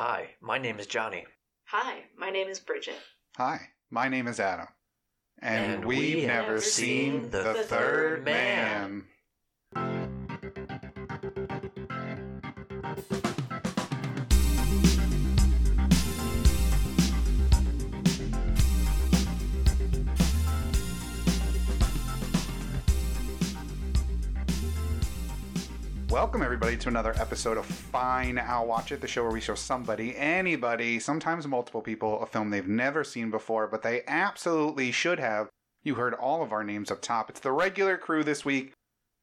Hi, my name is Johnny. Hi, my name is Bridget. Hi, my name is Adam. And, And we've we never have seen seen The, The Third Third Man. Man. Welcome, everybody, to another episode of Fine, I'll Watch It, the show where we show somebody, anybody, sometimes multiple people, a film they've never seen before, but they absolutely should have. You heard all of our names up top. It's the regular crew this week,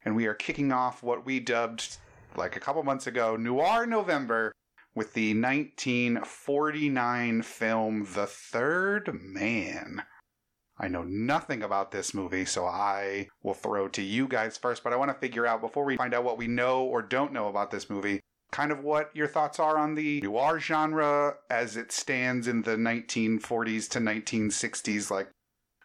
and we are kicking off what we dubbed, like a couple months ago, Noir November, with the 1949 film The Third Man. I know nothing about this movie, so I will throw to you guys first. But I want to figure out, before we find out what we know or don't know about this movie, kind of what your thoughts are on the noir genre as it stands in the 1940s to 1960s, like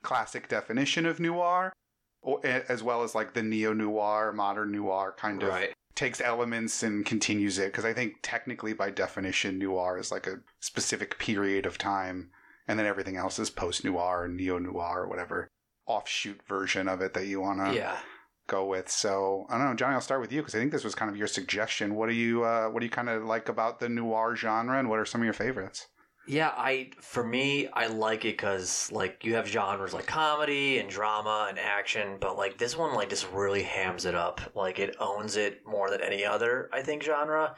classic definition of noir, or, eh, as well as like the neo noir, modern noir kind of takes elements and continues it. Because I think technically, by definition, noir is like a specific period of time and then everything else is post noir and neo noir or whatever offshoot version of it that you want to Yeah. go with. So I don't know, Johnny. I'll start with you because I think this was kind of your suggestion. What do you uh, what do you kind of like about the noir genre, and what are some of your favorites? Yeah, I for me, I like it because like you have genres like comedy and drama and action, but like this one like just really hams it up. Like it owns it more than any other I think genre.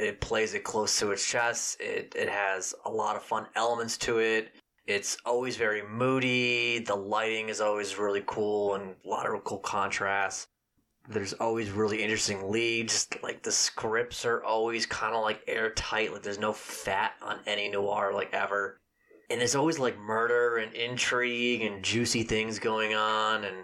It plays it close to its chest. It it has a lot of fun elements to it. It's always very moody. The lighting is always really cool and a lot of cool contrasts. There's always really interesting leads. Like the scripts are always kind of like airtight. Like there's no fat on any noir like ever. And there's always like murder and intrigue and juicy things going on. And,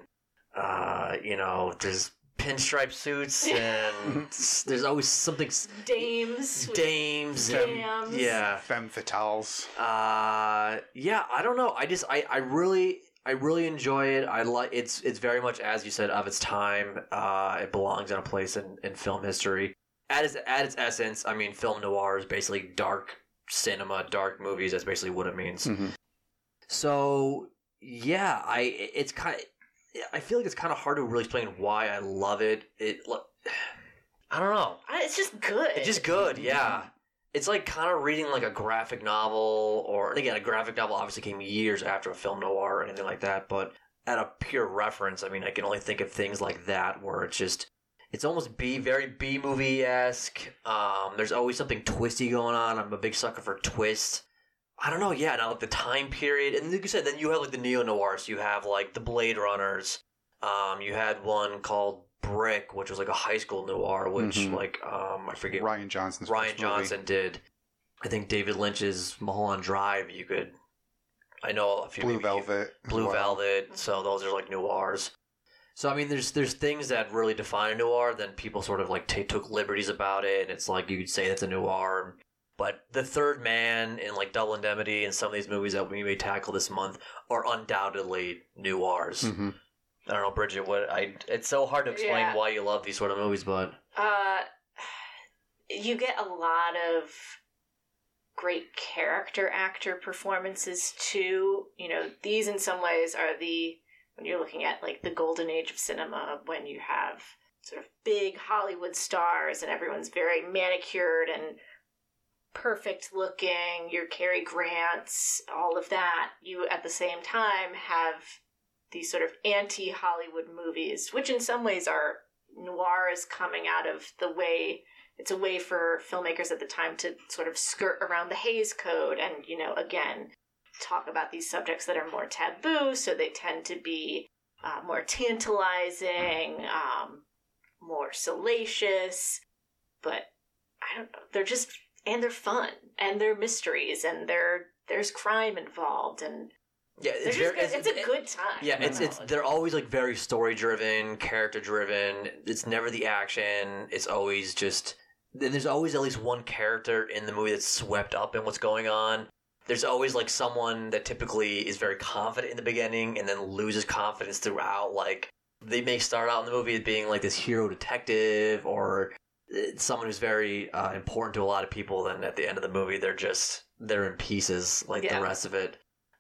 uh, you know, there's pinstripe suits and there's always something, s- Dames. with dames and, Dams. yeah. Femme fatales. Uh, yeah, I don't know. I just, I, I really, I really enjoy it. I like it's, it's very much as you said of its time. Uh, it belongs in a place in, in film history. At its, at its essence, I mean, film noir is basically dark cinema, dark movies. That's basically what it means. Mhm. So yeah, I, it's kind. I feel like it's kind of hard to really explain why I love it. It, I don't know. It's just good. It's just good, yeah. It's like kind of reading like a graphic novel, or and again, a graphic novel obviously came years after a film noir or anything like that. But at a pure reference, I mean, I can only think of things like that where it's just, it's almost B, very B movie esque. Um, there's always something twisty going on. I'm a big sucker for twists. I don't know, yeah, I like the time period, and like you said, then you have like the neo noirs. You have like the Blade Runners. Um, you had one called Brick, which was like a high school noir, which Mhm. like um, I forget Rian Johnson's Rian first movie. Johnson did. I think David Lynch's Mulholland Drive. You could, I know a few Blue Velvet. Blue. Velvet. So those are like noirs. So I mean, there's there's things that really define a noir. Then people sort of like ta took liberties about it, and it's like you could say that's a noir. But the Third Man and like Double Indemnity and some of these movies that we may tackle this month are undoubtedly noirs. Mhm. I don't know, Bridget. What I it's so hard to explain Yeah. why you love these sort of movies, but Uh, you get a lot of great character actor performances too. You know, these in some ways are the when you're looking at like the golden age of cinema when you have sort of big Hollywood stars and everyone's very manicured and perfect looking, your Cary Grants, all of that. You at the same time have these sort of anti Hollywood movies, which in some ways are noir is coming out of the way it's a way for filmmakers at the time to sort of skirt around the Hays Code and, you know, again, talk about these subjects that are more taboo, so they tend to be uh, more tantalizing, um, more salacious, but I don't know, they're just, and they're fun, and they're mysteries, and they're, there's crime involved, and yeah, it's very, good. it's, a good time. Yeah, it's it's they're always like very story driven, character driven. It's never the action. It's always just then there's always at least one character in the movie that's swept up in what's going on. There's always like someone that typically is very confident in the beginning and then loses confidence throughout. Like they may start out in the movie as being like this hero detective or it's someone who's very uh, important to a lot of people. Then at the end of the movie, they're just they're in pieces like Yeah. the rest of it.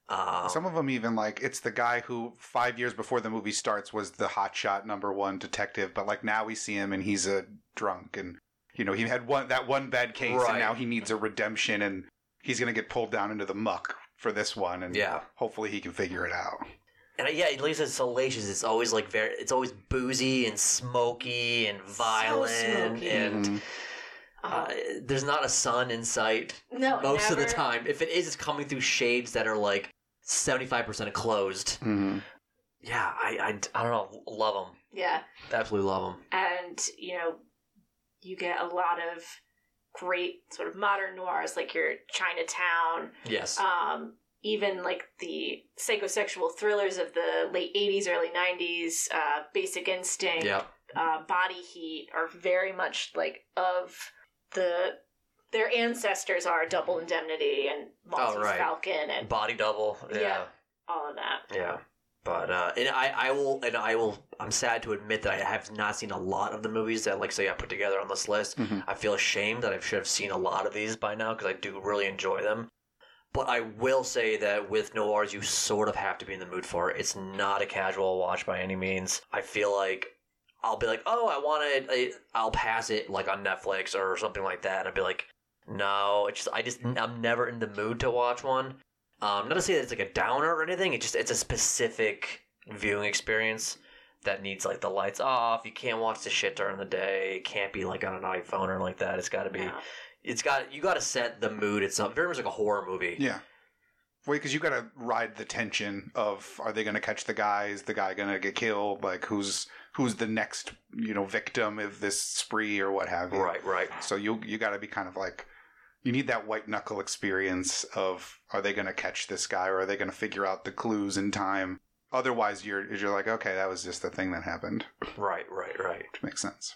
Um, Some of them even like it's the guy who five years before the movie starts was the hotshot number one detective, but like now we see him and he's a drunk and you know he had one that one bad case Right. and now he needs a redemption and he's gonna get pulled down into the muck for this one and yeah, hopefully he can figure it out. And yeah, at least it's salacious. It's always like very. It's always boozy and smoky and violent, smoky. and Mhm. uh, there's not a sun in sight no, most of the time. If it is, it's coming through shades that are like seventy five percent closed. Mhm. Yeah, I, I, I don't know. Love them. Yeah, Absolutely love them. and you know, you get a lot of great sort of modern noirs like your Chinatown, Yes. um, even like the psychosexual thrillers of the late '80s, early '90s, uh, Basic Instinct, yeah. uh, Body Heat are very much like of the their ancestors are Double Indemnity and Maltese Oh, right. Falcon and Body double. Yeah. Yeah. all of that. Yeah. But uh, and I, I will and I will I'm sad to admit that I have not seen a lot of the movies that like say I put together on this list. Mhm. I feel ashamed that I should have seen a lot of these by now because I do really enjoy them. But I will say that with noirs, you sort of have to be in the mood for it. It's not a casual watch by any means. I feel like I'll be like, oh, I want it. I'll pass it like on Netflix or something like that. I'd be like, no, it's just I just I'm never in the mood to watch one. Um, not to say that it's like a downer or anything. It just it's a specific viewing experience that needs like the lights off. You can't watch the shit during the day. It can't be like on an iPhone or like that. It's got to be. Yeah. It's got you got to set the mood. It's very much like a horror movie. Yeah. Wait, because you got to ride the tension of are they going to catch the guy? Is the guy going to get killed? Like who's who's the next you know victim of this spree or what have you? Right, right. So you you got to be kind of like you need that white knuckle experience of are they going to catch this guy or are they going to figure out the clues in time? Otherwise, you're you're like okay, that was just the thing that happened. Right, right, right. Which makes sense.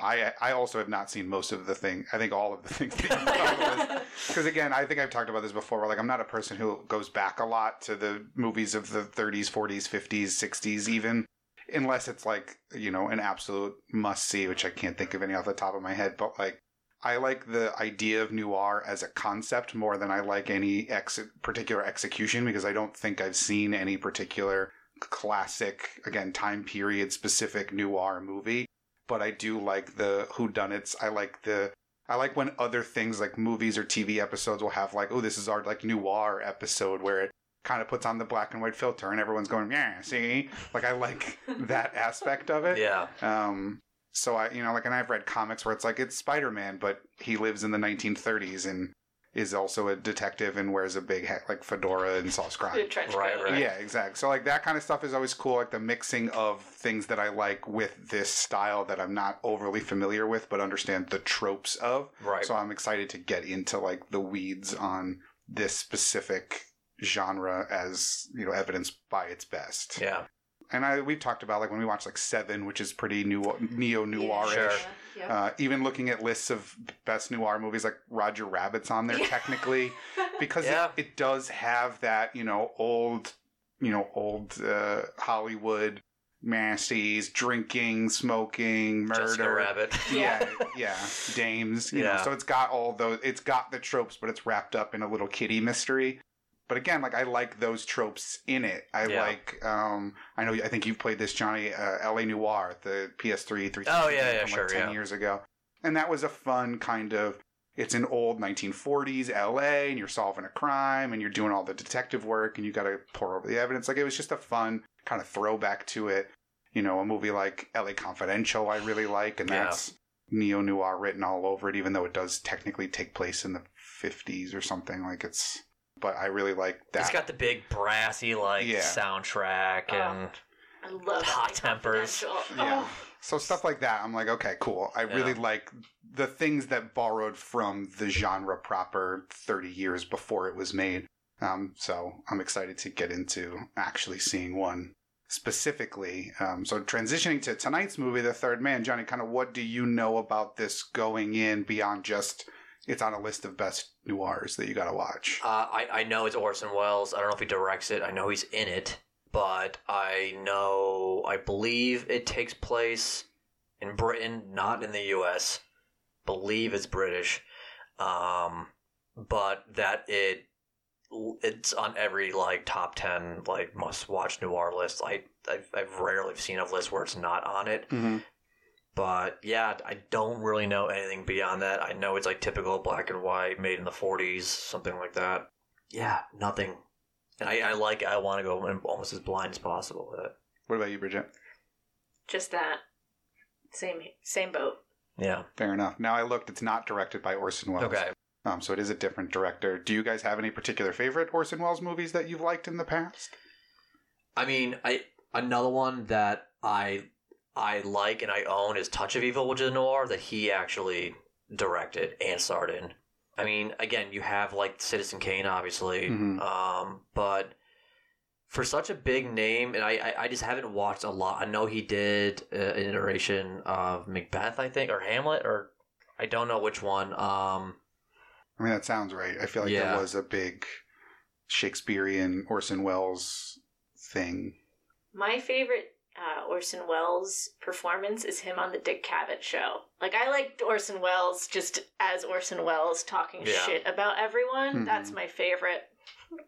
I I also have not seen most of the thing. I think all of the things that you put on the list because again, I think I've talked about this before. Where like I'm not a person who goes back a lot to the movies of the 30s, 40s, 50s, 60s, even unless it's like you know an absolute must see, which I can't think of any off the top of my head. But like I like the idea of noir as a concept more than I like any ex- particular execution because I don't think I've seen any particular classic again time period specific noir movie. But I do like the whodunits. I like the I like when other things like movies or TV episodes will have like, oh, this is our like noir episode where it kind of puts on the black and white filter and everyone's going, yeah, see, like I like that aspect of it. Yeah, Um, so I, you know, like, and I've read comics where it's like it's Spider Man, but he lives in the 1930s and is also a detective and wears a big hat, like fedora and solves crime. Right, right. Yeah, exactly. So like that kind of stuff is always cool, like the mixing of things that I like with this style that I'm not overly familiar with, but understand the tropes of. right. So I'm excited to get into like the weeds on this specific genre as you know evidenced by its best. yeah, And I we've talked about like when we watch like Seven, which is pretty new neo noirish. Sure. Yeah. Uh, even looking at lists of best noir movies, like Roger Rabbit's on there Yeah. technically, because Yeah. it, it does have that you know old, you know old uh, Hollywood masties, drinking, smoking, murder, Jessica Rabbit. yeah, yeah, dames. You know, Yeah. so it's got all those. It's got the tropes, but it's wrapped up in a little kitty mystery. But again, like I like those tropes in it. I Yeah. like. um I know. I think you've played this, Johnny. Uh, L.A. Noire, the PS3, 360 Oh, yeah, yeah, from sure, like ten yeah. years ago, and that was a fun kind of. It's an old 1940s LA, and you're solving a crime, and you're doing all the detective work, and you got to pore over the evidence. Like it was just a fun kind of throwback to it. You know, a movie like LA Confidential, I really like, and Yeah. that's neo noir written all over it, even though it does technically take place in the 50s or something. Like it's, but I really like that. It's got the big brassy like Yeah. soundtrack Oh. and I love Hot LA tempers. Yeah. Oh. So stuff like that, I'm like, okay, cool. I really Yeah. like the things that borrowed from the genre proper 30 years before it was made. Um, so I'm excited to get into actually seeing one specifically. Um, so transitioning to tonight's movie, The Third Man, Johnny, kind of what do you know about this going in beyond just it's on a list of best noirs that you got to watch? Uh, I, I know it's Orson Welles. I don't know if he directs it. I know he's in it, but I know I believe it takes place in Britain, not in the U.S. Believe it's British, um, but that it it's on every like top ten like must watch noir list. I I've, I've rarely seen a list where it's not on it. Mm-hmm. But yeah, I don't really know anything beyond that. I know it's like typical black and white, made in the '40s, something like that. Yeah, nothing. And I, I like. I want to go in almost as blind as possible with it. What about you, Bridget? Just that. Same same boat. Yeah. Fair enough. Now I looked; it's not directed by Orson Welles. Okay. Um, so it is a different director. Do you guys have any particular favorite Orson Welles movies that you've liked in the past? I mean, I another one that I I like and I own is Touch of Evil, which is a noir that he actually directed and starred in. I mean, again, you have like Citizen Kane, obviously, Mhm. um, but for such a big name, and I, I, I just haven't watched a lot. I know he did uh, an iteration of Macbeth, I think, or Hamlet, or I don't know which one. Um, I mean, that sounds right. I feel like Yeah. there was a big Shakespearean Orson Welles thing. My favorite uh, Orson Welles performance is him on the Dick Cavett show. Like I liked Orson Welles just as Orson Welles talking Yeah. shit about everyone. Mhm. That's my favorite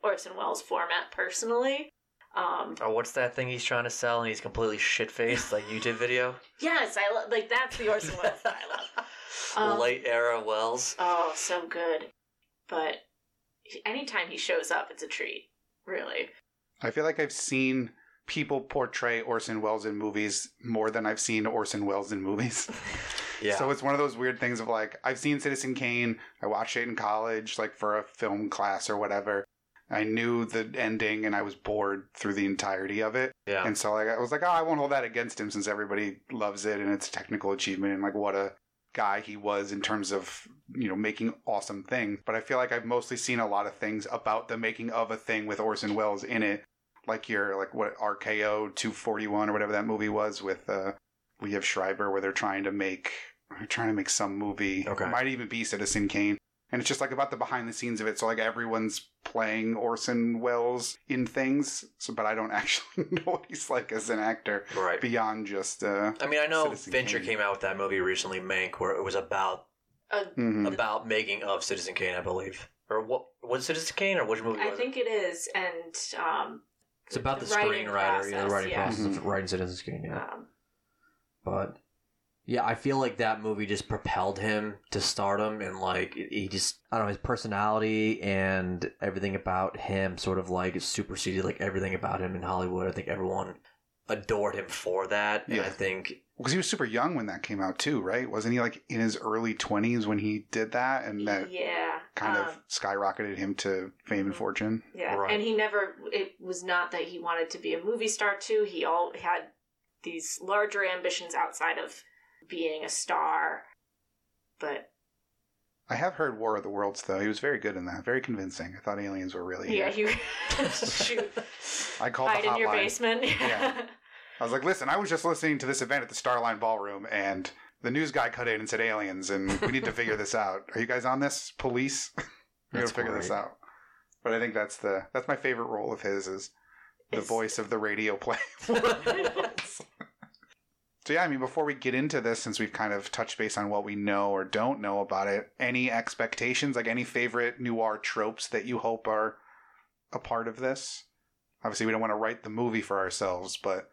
Orson Welles format personally. Um, or what's that thing he's trying to sell, and he's completely shit faced, like YouTube video. yes, I lo- like that's the Orson Welles that I love. Um, Late era Welles. Oh, so good. But anytime he shows up, it's a treat. Really. I feel like I've seen people portray Orson Welles in movies more than I've seen Orson Welles in movies. Yeah. So it's one of those weird things of like I've seen Citizen Kane. I watched it in college, like for a film class or whatever. I knew the ending and I was bored through the entirety of it. yeah. And so like I was like, oh, I won't hold that against him since everybody loves it and it's a technical achievement and like what a guy he was in terms of you know making awesome things. But I feel like I've mostly seen a lot of things about the making of a thing with Orson Welles in it, like your like what RKO two forty one or whatever that movie was with uh, Liev Schreiber, where they're trying to make they're trying to make some movie. Okay. It might even be Citizen Kane. And it's just like about the behind the scenes of it. So like everyone's playing Orson Welles in things. So but I don't actually know what he's like as an actor right. beyond just uh I mean, I know Citizen Fincher Kane. came out with that movie recently, Mank, where it was about Uh, mhm. about making of Citizen Kane, I believe. Or what was Citizen Kane or which movie? I was think it is, and um, it? It's about the, writing screenwriter, yeah, the writing yeah. process of Mhm. writing Citizen Kane. Yeah, um, but yeah, I feel like that movie just propelled him to stardom, and like he just I don't know his personality and everything about him sort of like superseded like everything about him in Hollywood. I think everyone adored him for that, and I think because he was super young when that came out too, right? Wasn't he like in his early twenties when he did that, and that yeah, kind um, of skyrocketed him to fame and Mhm. fortune? Yeah, Right. and he never. It was not that he wanted to be a movie star too. He all had these larger ambitions outside of being a star. But I have heard War of the Worlds though. He was very good in that. Very convincing. I thought aliens were really. yeah, here. you shoot I called hide the in your basement. Yeah. I was like, listen, I was just listening to this event at the Starline Ballroom, and the news guy cut in and said aliens, and we need to figure this out. Are you guys on this? Police? We're gonna That's figure this out. But I think that's the that's my favorite role of his is the It's- voice of the radio play. so yeah, I mean, before we get into this, since we've kind of touched base on what we know or don't know about it, any expectations, like any favorite noir tropes that you hope are a part of this? Obviously, we don't want to write the movie for ourselves, but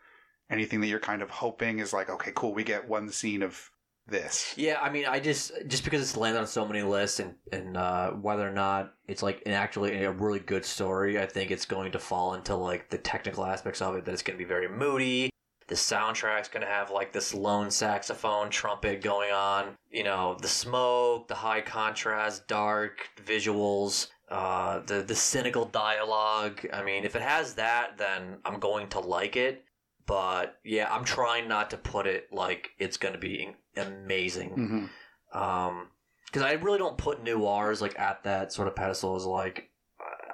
anything that you're kind of hoping is like, okay, cool, we get one scene of this. Yeah, I mean, I just just because it's landed on so many lists, and and uh, whether or not it's like an actually a really good story, I think it's going to fall into like the technical aspects of it. That it's going to be very moody. The soundtrack's going to have like this lone saxophone trumpet going on. You know, the smoke, the high contrast, dark visuals, uh, the the cynical dialogue. I mean, if it has that, then I'm going to like it. But yeah, I'm trying not to put it like it's going to be amazing hmm um because i really don't put noirs like at that sort of pedestal as like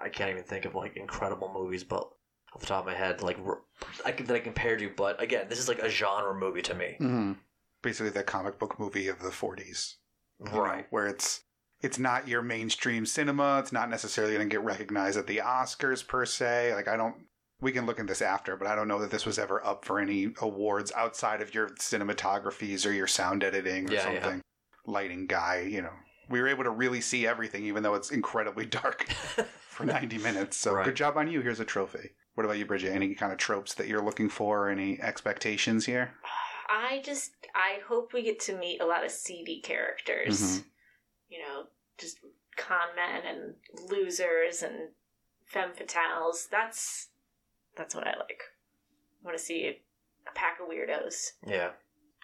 I- can't even think of like incredible movies but off the top of my head like i could that i compared you. but again this is like a genre movie to me hmm Basically, the comic book movie of the 40s. you know, right where it's it's not your mainstream cinema. It's not necessarily going to get recognized at the Oscars per se. Like I don't we can look at this after, but I don't know that this was ever up for any awards outside of your cinematographies or your sound editing or Yeah, yeah. something. Lighting guy, you know. We were able to really see everything, even though it's incredibly dark for 90 minutes. So Right. good job on you. Here's a trophy. What about you, Bridget? Any kind of tropes that you're looking for? Any expectations here? I just I hope we get to meet a lot of seedy characters. Mhm. You know, just con men and losers and femme fatales. That's that's what I like. I want to see a pack of weirdos. yeah.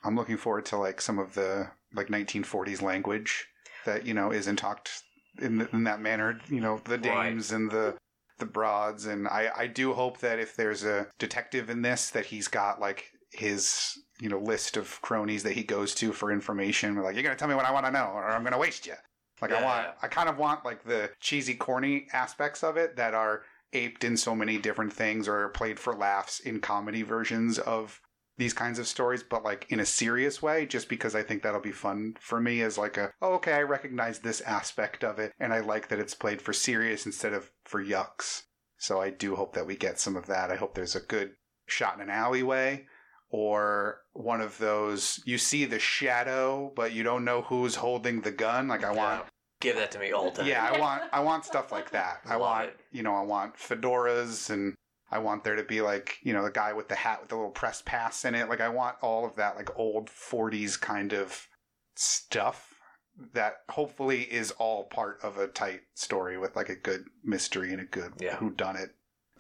I'm looking forward to like some of the like 1940s language that you know isn't talked in in that manner. You know, the Right. dames and the the broads, and I I do hope that if there's a detective in this, that he's got like his you know list of cronies that he goes to for information. Like you're gonna tell me what I want to know, or I'm gonna waste you. Like I want, yeah. I kind of want like the cheesy, corny aspects of it that are aped in so many different things or played for laughs in comedy versions of these kinds of stories, but like in a serious way, just because I think that'll be fun for me as like a, oh, okay, I recognize this aspect of it, and I like that it's played for serious instead of for yucks. So I do hope that we get some of that. I hope there's a good shot in an alleyway or one of those you see the shadow but you don't know who's holding the gun like i want Give that to me all yeah i want i want stuff like that i Love want it. you know i want fedoras and i want there to be like you know the guy with the hat with the little press pass in it like i want all of that like old 40s kind of stuff that hopefully is all part of a tight story with like a good mystery and a good Yeah. who done it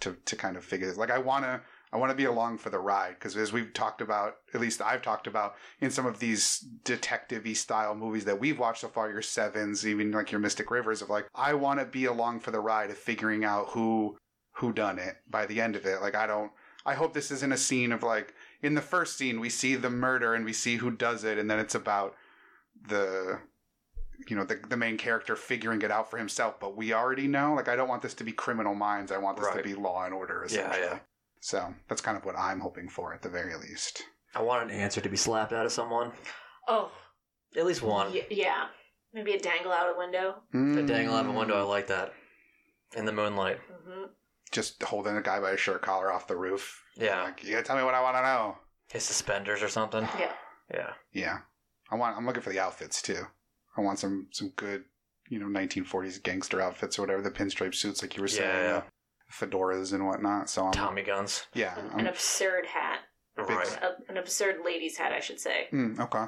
to to kind of figure this like i want to I want to be along for the ride because, as we've talked about, at least I've talked about in some of these detective-y style movies that we've watched so far, your Sevens, even like your Mystic Rivers, of like I want to be along for the ride of figuring out who who done it by the end of it. Like I don't. I hope this isn't a scene of like in the first scene we see the murder and we see who does it, and then it's about the you know the the main character figuring it out for himself. But we already know. Like I don't want this to be Criminal Minds. I want this to be Law and Order. Yeah, Essentially. yeah. So that's kind of what I'm hoping for at the very least. I want an answer to be slapped out of someone. Oh, At least one. y- yeah. Maybe a dangle out a window. A dangle out of a window, I Mm. like that. In the moonlight. hmm Just holding a guy by his shirt collar off the roof. Yeah. Like, you gotta tell me what I want to know. His suspenders or something. Yeah. Yeah. Yeah. I want. I'm looking for the outfits too. I want some some good, you know, 1940s gangster outfits or whatever. The pinstripe suits, like you were saying, Yeah, yeah. Fedoras and whatnot. So I'm, Tommy guns. yeah. An, I'm, an absurd hat. Big- Right. A, an absurd lady's hat, I should say. Mm, okay.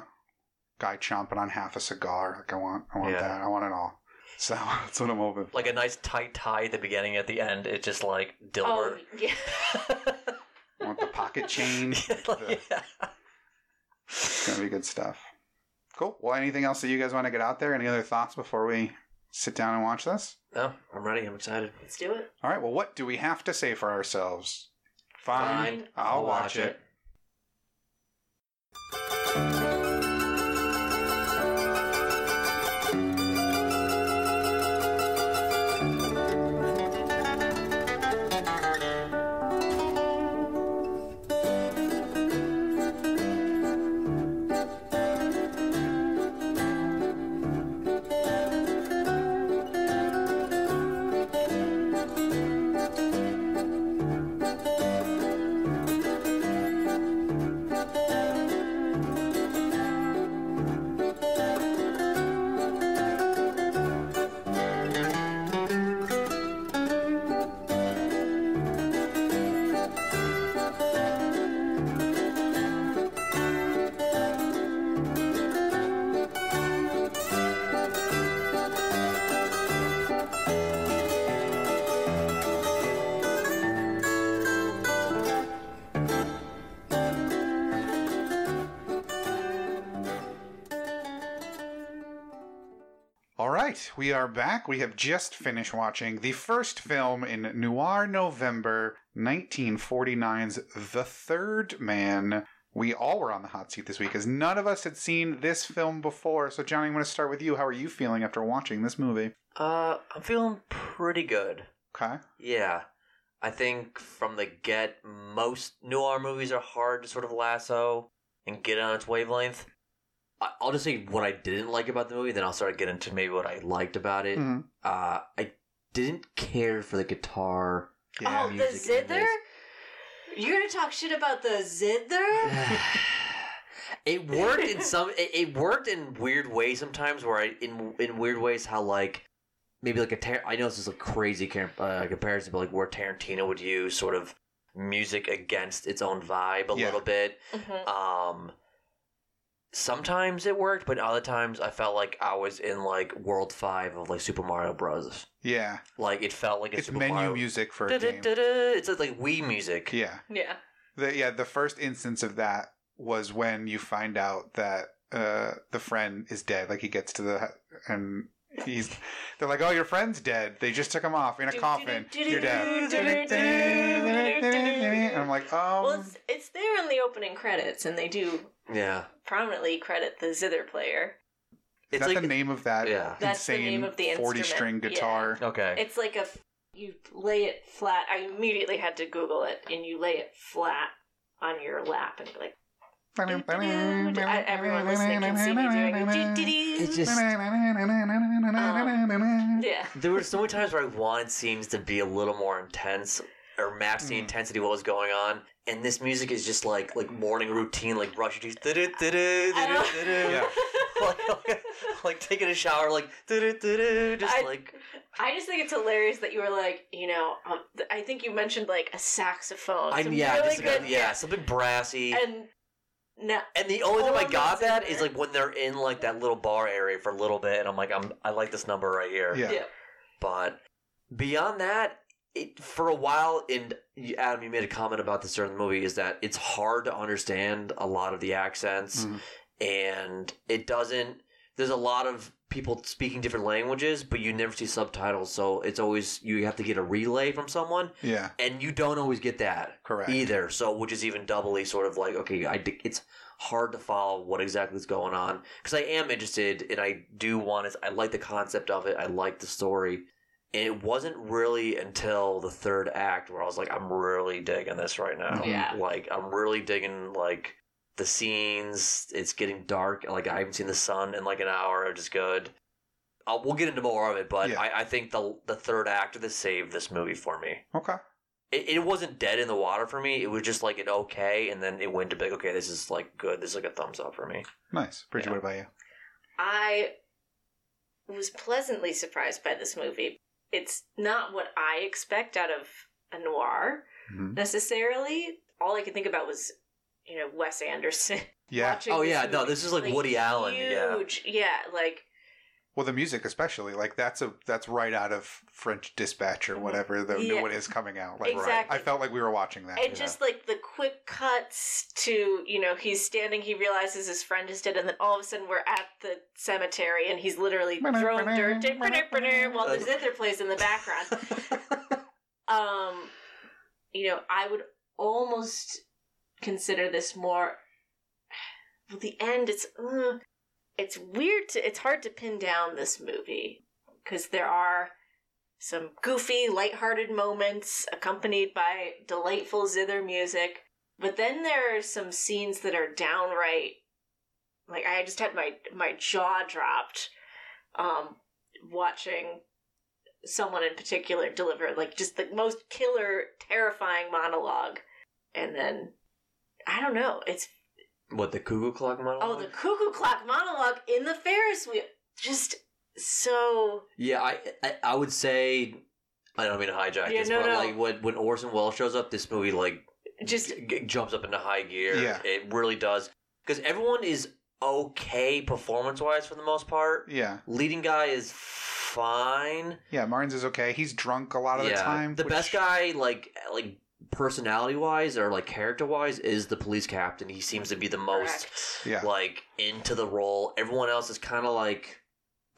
Guy chomping on half a cigar. Like I want. I want Yeah. that. I want it all. So that's what I'm hoping. Like a nice tight tie at the beginning, at the end, it's just like Oh, Dilbert. yeah. I want the pocket chain. Yeah, like, the- yeah. It's gonna be good stuff. Cool. Well, anything else that you guys want to get out there? Any other thoughts before we sit down and watch this? No, I'm ready. I'm excited. Let's do it. All right. Well, what do we have to say for ourselves? Fine. Fine, I'll watch it. All are back. We have just finished watching the first film in Noir November 1949's The Third Man. We all were on the hot seat this week as none of us had seen this film before. So, Johnny, I'm going to start with you. How are you feeling after watching this movie? Uh, I'm feeling pretty good. Okay. Yeah. I think from the get, most noir movies are hard to sort of lasso and get on its wavelength. I- I'll just say what I didn't like about the movie, then I'll start getting into maybe what I liked about it. Mhm. Uh, I didn't care for the guitar. Yeah. oh, the zither? You're gonna talk shit about the zither? it worked in some. It, it worked in weird ways sometimes. Where I in in weird ways how like maybe like a Tar- I know this is a crazy com- uh, comparison, but like where Tarantino would use sort of music against its own vibe a Yeah. little bit. Mhm. Um, sometimes it worked, but other times I felt like I was in like World Five of like Super Mario Bros. Yeah, Like it felt like a it's Super menu Mario. music for a game. It's like, like Wii music. Yeah, Yeah. the yeah the first instance of that was when you find out that uh the friend is dead. Like he gets to the and he's they're like, oh, your friend's dead. They just took him off in a coffin. You're dead. And I'm like, um, Well, it's, it's there in the opening credits, and they do Yeah, prominently credit the zither player. is it's that like the name of that Yeah. That's the insane name of the 40 instrument, string yeah. guitar? okay. It's like a. you lay it flat. I immediately had to Google it, and you lay it flat on your lap, and be like everyone listening can see me doing it. It's just Yeah. there were so many times where I wanted scenes to be a little more intense or match the Mm. intensity of what was going on, and this music is just like like morning routine, like brush your teeth, I du-du-du-du. Yeah. like, like, like taking a shower, like just I- like I just think it's hilarious that you were like, you know, um, th- I think you mentioned like a saxophone. I'm some yeah, really just like, good, yeah, something brassy. And no, And the only time I Oh, got that's that in like when they're in like that little bar area for a little bit, and I'm like, I'm I like this number right here. Yeah. yeah. But beyond that, it for a while, and Adam, you made a comment about this during the movie, is that it's hard to understand a lot of the accents, Mhm. and it doesn't. There's a lot of people speaking different languages, but you never see subtitles, so it's always you have to get a relay from someone, Yeah, and you don't always get that correct. either. So, which is even doubly sort of like, okay, I it's hard to follow what exactly is going on because I am interested and I do want to. I like the concept of it. I like the story. And it wasn't really until the third act where I was like, I'm really digging this right now. Yeah. Like, I'm really digging like the scenes. It's getting dark. Like, I haven't seen the sun in like an hour, which is good. i we'll get into more of it, but Yeah. I, I think the the third act of this saved this movie for me Okay. it, it wasn't dead in the water for me. It was just like an okay, and then it went to big. Okay, this is like good. This is like a thumbs up for me. Nice. Bridget, Yeah. what about you? I was pleasantly surprised by this movie. It's not what I expect out of a noir Mhm. necessarily. All I could think about was, you know, Wes Anderson. Yeah. Oh yeah, no, this is like Woody Allen. Yeah, yeah, like Well, the music especially, like that's a that's right out of French Dispatch or whatever the new one is coming out. Like, exactly. I felt like we were watching that. And just like the quick cuts to, you know, he's standing, he realizes his friend is dead, and then all of a sudden we're at the cemetery and he's literally throwing dirt while the zither plays in the background. Um, you know, I would almost consider this more. Well, the end, it's. Uh, it's weird to. It's hard to pin down this movie because there are some goofy, lighthearted moments accompanied by delightful zither music. But then there are some scenes that are downright like I just had my my jaw dropped um watching someone in particular deliver like just the most killer terrifying monologue and then I don't know it's what the cuckoo clock monologue? oh the cuckoo clock monologue in the Ferris wheel just so yeah, I, I I would say I don't mean to hijack Yeah, this, no, but no. like when when Orson Welles shows up, this movie like just g- g- jumps up into high gear. Yeah. it really does because everyone is okay performance wise for the most part. yeah, Leading guy is fine. yeah. Martins is okay. He's drunk a lot of the time. The which- best guy, like like personality wise or like character wise, is the police captain. He seems to be the most. Yeah. like into the role. Everyone else is kind of like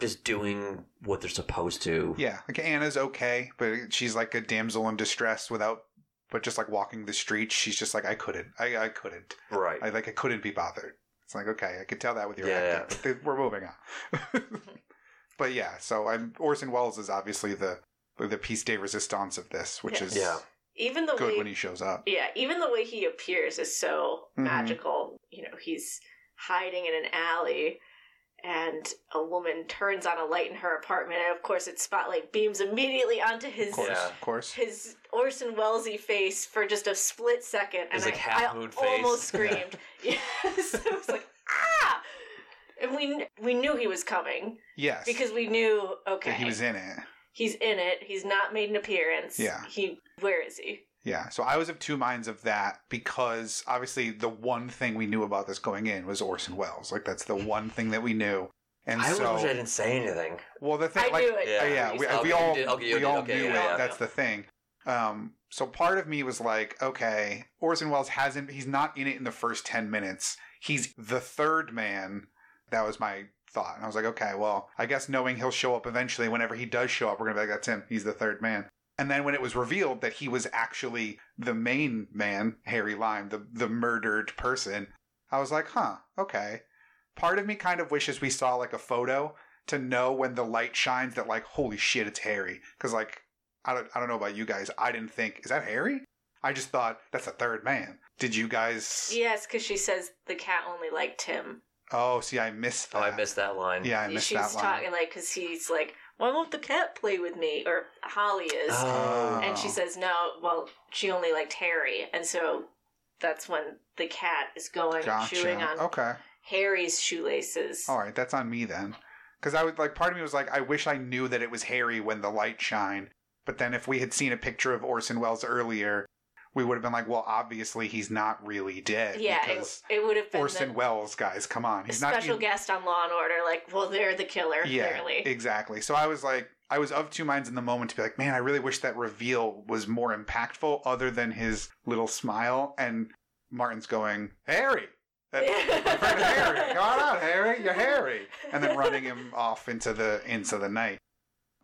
just doing what they're supposed to. Yeah, like Anna's okay, but she's like a damsel in distress without, but just like walking the streets, she's just like I couldn't, I I couldn't, Right. I like I couldn't be bothered. It's like okay, I could tell that with your Yeah, acting, yeah. but we're moving on. but yeah, so I'm Orson Welles is obviously the the piece de resistance of this, which Yeah. is Yeah. Even the good way when he shows up. Yeah, even the way he appears is so Mhm. magical. You know, he's hiding in an alley and a woman turns on a light in her apartment, and of course, its spotlight beams immediately onto his Of course, Yeah. of course. his Orson Wellesy face for just a split second, and like, I, half-moon I face. almost screamed. yes, I was like, ah! And we we knew he was coming Yes. because we knew okay, that he was in it. He's in it. He's not made an appearance. Yeah. He where is he? Yeah, so I was of two minds of that because obviously the one thing we knew about this going in was Orson Welles. Like that's the one thing that we knew. And I so, wish I didn't say anything. well, the thing, I like, knew it. Yeah. uh, yeah, we, said we all you did- okay, you we did, all okay, knew yeah, it. yeah. That's the thing. Um, so part of me was like, okay, Orson Welles hasn't. He's not in it in the first ten minutes. He's the third man. That was my thought. And I was like, okay, well, I guess knowing he'll show up eventually, whenever he does show up, we're gonna be like, that's him. He's the third man. And then when it was revealed that he was actually the main man, Harry Lime, the the murdered person, I was like, huh, okay. Part of me kind of wishes we saw like a photo to know when the light shines that like, holy shit, it's Harry. Because like, I don't, I don't know about you guys. I didn't think, is that Harry? I just thought that's the third man. Did you guys? Yes, because she says the cat only liked him. Oh, see, I missed that. Oh, I missed that line. Yeah, I missed She's that line. talking like because he's like, why won't the cat play with me? Or Holly is, Oh. and she says no. Well, she only liked Harry, and so that's when the cat is going and chewing on Okay. Harry's shoelaces. All right, that's on me then. Because I would like, part of me was like, I wish I knew that it was Harry when the light shined. But then if we had seen a picture of Orson Welles earlier, we would have been like, well, obviously he's not really dead. yeah, because it, it would have been Orson Welles, guys, come on, he's not special guest on Law and Order. Like, well, they're the killer. Yeah, clearly. exactly. So I was like, I was of two minds in the moment to be like, man, I really wish that reveal was more impactful, other than his little smile. And Martins going, Harry. That- my friend Harry, come on out, Harry. You're Harry, and then running him off into the into the night.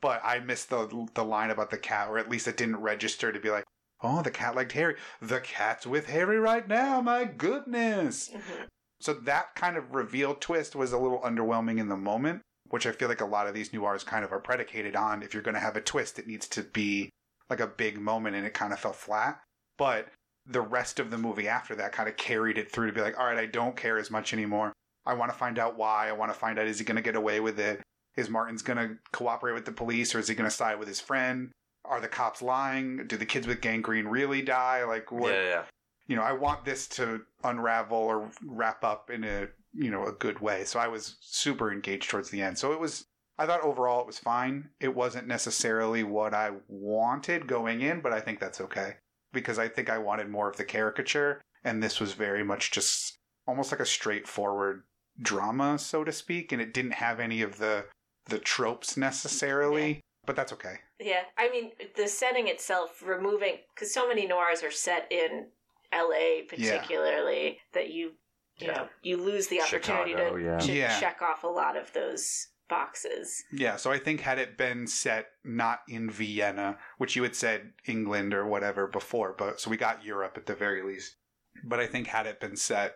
But I missed the the line about the cat, or at least it didn't register to be like, oh, the cat liked Harry. The cat's with Harry right now. My goodness. Mhm. So that kind of reveal twist was a little underwhelming in the moment, which I feel like a lot of these noirs kind of are predicated on. If you're going to have a twist, it needs to be like a big moment, and it kind of fell flat. But the rest of the movie after that kind of carried it through to be like, all right, I don't care as much anymore. I want to find out why. I want to find out is he going to get away with it? Is Martins going to cooperate with the police, or is he going to side with his friend? Are the cops lying? Do the kids with gangrene really die? Like what? Yeah, yeah. you know, I want this to unravel or wrap up in a, you know, a good way. So I was super engaged towards the end. So it was, I thought overall it was fine. It wasn't necessarily what I wanted going in, but I think that's okay because I think I wanted more of the caricature. And this was very much just almost like a straightforward drama, so to speak. And it didn't have any of the, the tropes necessarily, but that's okay. Yeah, I mean the setting itself, removing because so many noirs are set in L.A. particularly that you you Yeah. know you lose the opportunity Chicago, to, yeah. to Yeah. check off a lot of those boxes. Yeah, so I think had it been set not in Vienna, which you had said England or whatever before, but so we got Europe at the very least. But I think had it been set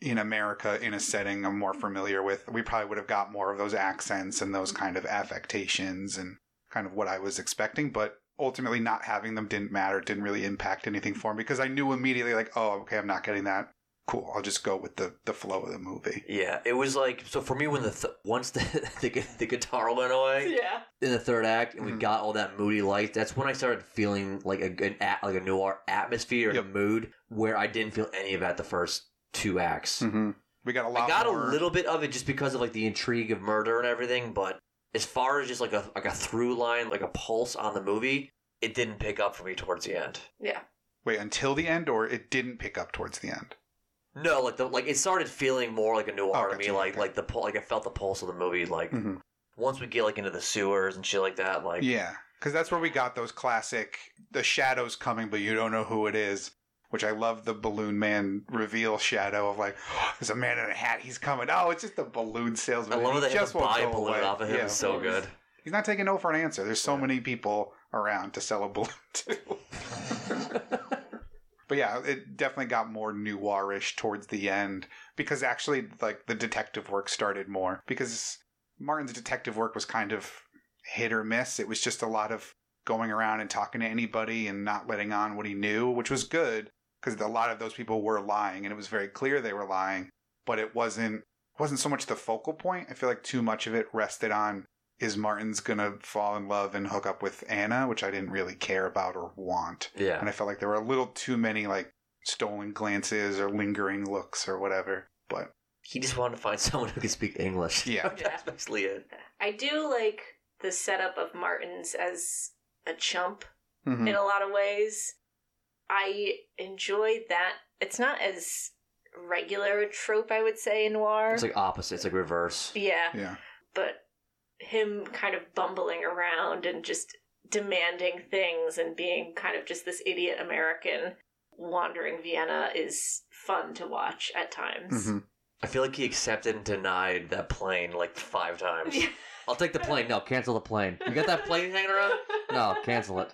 in America in a setting I'm more familiar with, we probably would have got more of those accents and those kind of affectations and kind of what I was expecting. But ultimately, not having them didn't matter, didn't really impact anything for me because I knew immediately, like, oh, okay, I'm not getting that. Cool, I'll just go with the, the flow of the movie. Yeah, it was like so for me when the th- once the, the the guitar went away Yeah, in the third act and we Mhm. got all that moody light. That's when I started feeling like a good at, like a noir atmosphere and Yep. a mood where I didn't feel any of that the first two acts. Mm-hmm. We got a lot. I got more- a little bit of it just because of like the intrigue of murder and everything, but as far as just like a like a through line, like a pulse on the movie, it didn't pick up for me towards the end. yeah. Wait until the end, or it didn't pick up towards the end. No, like the like it started feeling more like a noir Oh, to me. Like okay. like the pul- like I felt the pulse of the movie. Like Mhm. once we get like into the sewers and shit like that, like Yeah, because that's where we got those classic the shadows coming, but you don't know who it is. Which I love the balloon man reveal shadow of like, there's a man in a hat. He's coming. Oh, it's just a balloon salesman. I love that they have just buy a go balloon away. off of him. Yeah. It's so good. He's not taking no for an answer. There's so Yeah. many people around to sell a balloon to. but yeah, it definitely got more noirish towards the end because actually, like the detective work started more because Martin's detective work was kind of hit or miss. It was just a lot of going around and talking to anybody and not letting on what he knew, which was good because a lot of those people were lying and it was very clear they were lying. But it wasn't wasn't so much the focal point. I feel like too much of it rested on is Martins gonna fall in love and hook up with Anna, which I didn't really care about or want. Yeah. And I felt like there were a little too many like stolen glances or lingering looks or whatever. But He just wanted to find someone who could speak English. Yeah. That's basically it. I do like the setup of Martins as a chump mhm. in a lot of ways. I enjoyed that. It's not as regular a trope, I would say, in noir. It's like opposite. It's like reverse. yeah, yeah. but him kind of bumbling around and just demanding things and being kind of just this idiot American wandering Vienna is fun to watch at times. Mhm. I feel like he accepted and denied that plane like five times. I'll take the plane. No, cancel the plane. You got that plane hanging around? No, cancel it.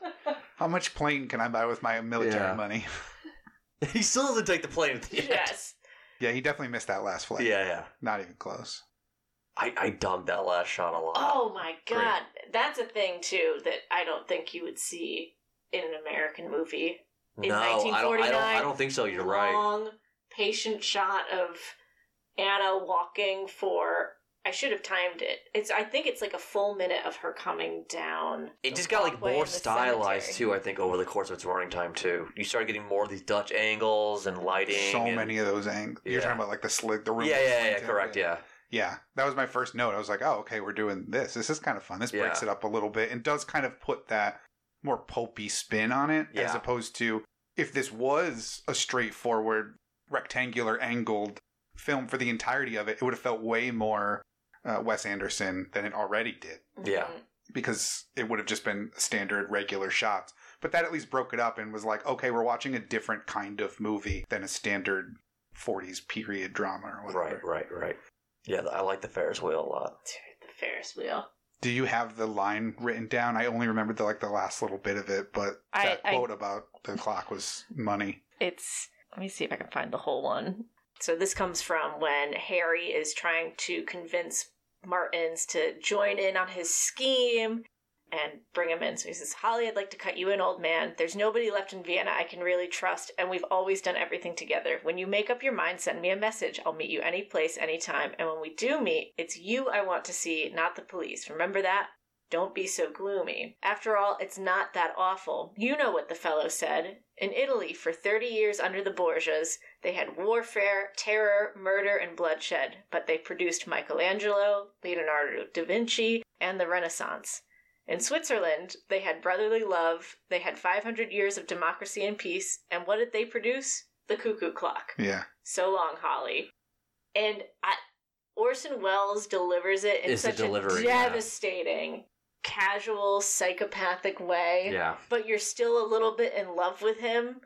How much plane can I buy with my military Yeah. money? he still doesn't take the plane at the end. yes. yeah, he definitely missed that last flight. Yeah, yeah. Not even close. I, I dug that last shot a lot. Oh my god, that's a thing too that I don't think you would see in an American movie. in no, I don't, I don't. I 1949, don't think so. You're right. Long, patient shot of Anna walking for. I should have timed it. It's. I think it's like a full minute of her coming down. It just got like more stylized cemetery. too. I think over the course of its running time too. You started getting more of these Dutch angles and lighting. So and- many of those angles. You're talking about like the slick, the room. Yeah, yeah, yeah. slanted, Correct. Yeah. Yeah, that was my first note. I was like, oh, okay, we're doing this. This is kind of fun. This breaks it up a little bit and does kind of put that more pulpy spin on it as opposed to if this was a straightforward rectangular angled film for the entirety of it, it would have felt way more uh, Wes Anderson than it already did Yeah. Mhm. because it would have just been standard regular shots. But that at least broke it up and was like, okay, we're watching a different kind of movie than a standard 40s period drama or whatever. Right. Right. Right. Yeah. I like the Ferris wheel a lot. The Ferris wheel. Do you have the line written down? I only remembered the like the last little bit of it, but I- that I- quote about the clock was money. It's. Let me see if I can find the whole one. So this comes from when Harry is trying to convince Martins to join in on his scheme and bring him in. So he says, Holly, I'd like to cut you in, old man. There's nobody left in Vienna I can really trust, and we've always done everything together. When you make up your mind, send me a message. I'll meet you any place, anytime. And when we do meet, it's you I want to see, not the police. Remember that? Don't be so gloomy. After all, it's not that awful. You know what the fellow said. In Italy, for 30 years under the Borgias, they had warfare, terror, murder, and bloodshed, but they produced Michelangelo, Leonardo da Vinci, and the Renaissance. In Switzerland, they had brotherly love, they had 500 years of democracy and peace, and what did they produce? The cuckoo clock. Yeah. So long, Holly. And I, Orson Welles delivers it in It's such a delivery, yeah. devastating, casual, psychopathic way. Yeah. But you're still a little bit in love with him.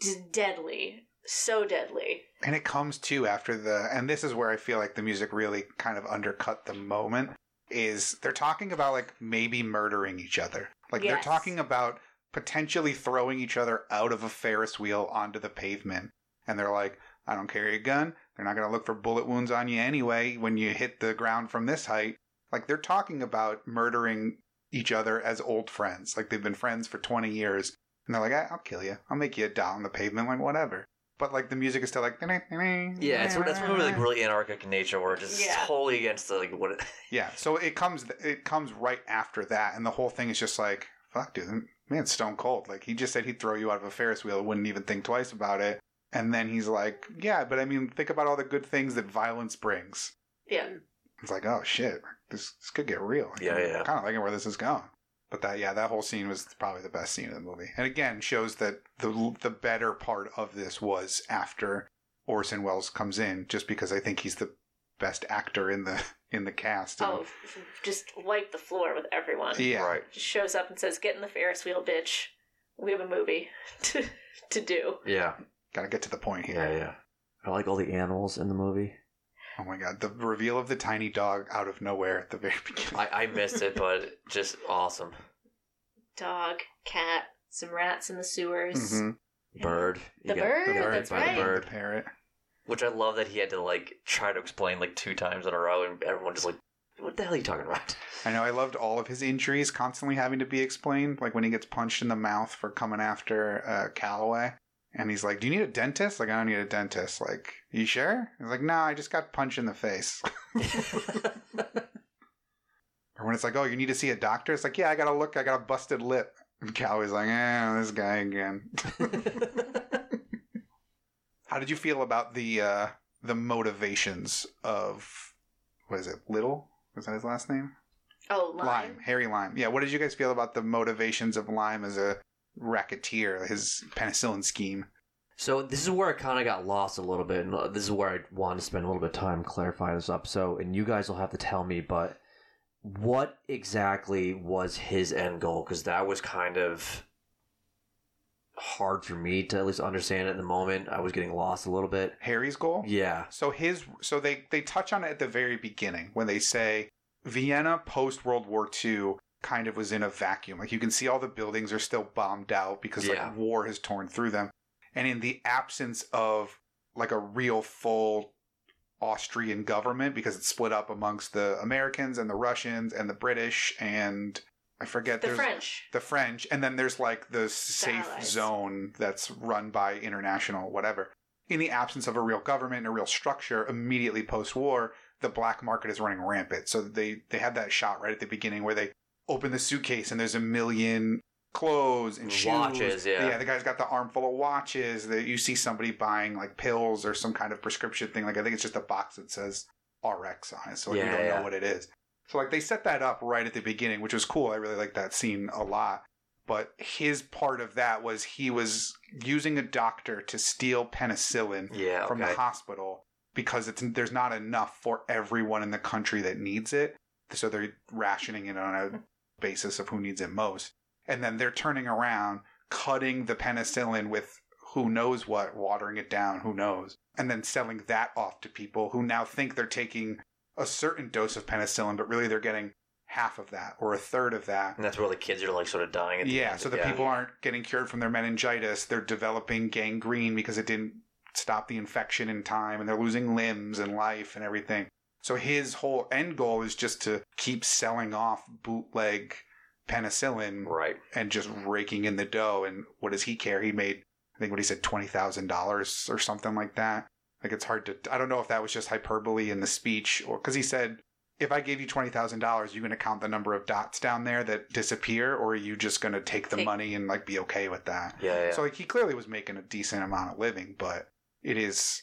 Just deadly. So deadly. And it comes too after the and this is where I feel like the music really kind of undercut the moment is they're talking about like maybe murdering each other. Like they're talking about potentially throwing each other out of a Ferris wheel onto the pavement. And they're like, I don't carry a gun. They're not going to look for bullet wounds on you anyway when you hit the ground from this height. Like they're talking about murdering each other as old friends. Like they've been friends for 20 years. And they're like, "Ah, I'll kill you. I'll make you down on the pavement, like whatever. But like the music is still like, Yeah. It's that's really like really anarchic in nature, where it's just Yeah. totally against the, like what. It, Yeah, so it comes it comes right after that, and the whole thing is just like, fuck, dude, man, stone cold. Like he just said he'd throw you out of a Ferris wheel, wouldn't even think twice about it, and then he's like, yeah, but I mean, think about all the good things that violence brings. Yeah. It's like, oh shit, this this could get real. Like, Yeah, yeah. Kind of liking where this is going. But that, yeah, that whole scene was probably the best scene of the movie, and again shows that the the better part of this was after Orson Welles comes in, just because I think he's the best actor in the in the cast. Oh, and- Oh, f- f- just wipe the floor with everyone. yeah, Right. Just shows up and says, Get in the Ferris wheel, bitch. We have a movie to, to do. Yeah. Gotta get to the point here. Yeah. Yeah. I like all the animals in the movie. Oh my god, the reveal of the tiny dog out of nowhere at the very beginning. I, I missed it, but just awesome. Dog, cat, some rats in the sewers. Mhm. Bird. The bird, The bird that's by the right. The bird. parrot. Which I love that he had to like try to explain like two times in a row, and everyone just like, "What the hell are you talking about?" I know I loved all of his injuries constantly having to be explained, like when he gets punched in the mouth for coming after uh, Calloway, And he's like, "Do you need a dentist?" Like, I don't need a dentist. Like, you sure? He's like, "No, I just got punched in the face." or when it's like, "Oh, you need to see a doctor?" It's like, "Yeah, I got to look. I got a busted lip." And Cowie's like, "Eh, this guy again." How did you feel about the uh the motivations of what is it? Little? Was that his last name? Oh, Lime. Lime, Harry Lime. Yeah, what did you guys feel about the motivations of Lime as a racketeer, his penicillin scheme? So this is where I kind of got lost a little bit, and this is where I want to spend a little bit of time clarifying this up. So, and you guys will have to tell me, but what exactly was his end goal? Because that was kind of hard for me to at least understand at the moment. I was getting lost a little bit. Harry's goal? Yeah, So his so they they touch on it at the very beginning when they say Vienna post World War II kind of was in a vacuum. Like you can see all the buildings are still bombed out because Yeah. like war has torn through them. And in the absence of like a real full Austrian government because it's split up amongst the Americans and the Russians and the British and I forget The there's French. the French, and then there's like the safe Allies. zone that's run by international whatever. In the absence of a real government and a real structure, immediately post-war, the black market is running rampant. So they they had that shot right at the beginning where they open the suitcase and there's a million clothes and shoes. Watches, yeah. yeah. The guy's got the armful of watches. That you see somebody buying like pills or some kind of prescription thing. Like I think it's just a box that says RX on it, so you Yeah, don't yeah. know what it is. So like they set that up right at the beginning, which was cool. I really like that scene a lot. But his part of that was he was using a doctor to steal penicillin Yeah, from okay. the hospital because it's there's not enough for everyone in the country that needs it. So they're rationing it on a basis of who needs it most. And then they're turning around, cutting the penicillin with who knows what, watering it down, who knows, and then selling that off to people who now think they're taking a certain dose of penicillin, but really they're getting half of that or a third of that. And that's where the kids are like sort of dying. At the Yeah, end. so the yeah. people aren't getting cured from their meningitis. They're developing gangrene because it didn't stop the infection in time, and they're losing limbs and life and everything. So his whole end goal is just to keep selling off bootleg penicillin Right. and just raking in the dough. And what does he care? He made, I think, what he said, twenty thousand dollars or something like that. Like it's hard to. I don't know if that was just hyperbole in the speech, or because he said, "If I gave you twenty thousand dollars, you're going to count the number of dots down there that disappear, or are you just going to take the Take- money and like be okay with that?" Yeah, yeah. So like he clearly was making a decent amount of living, but it is.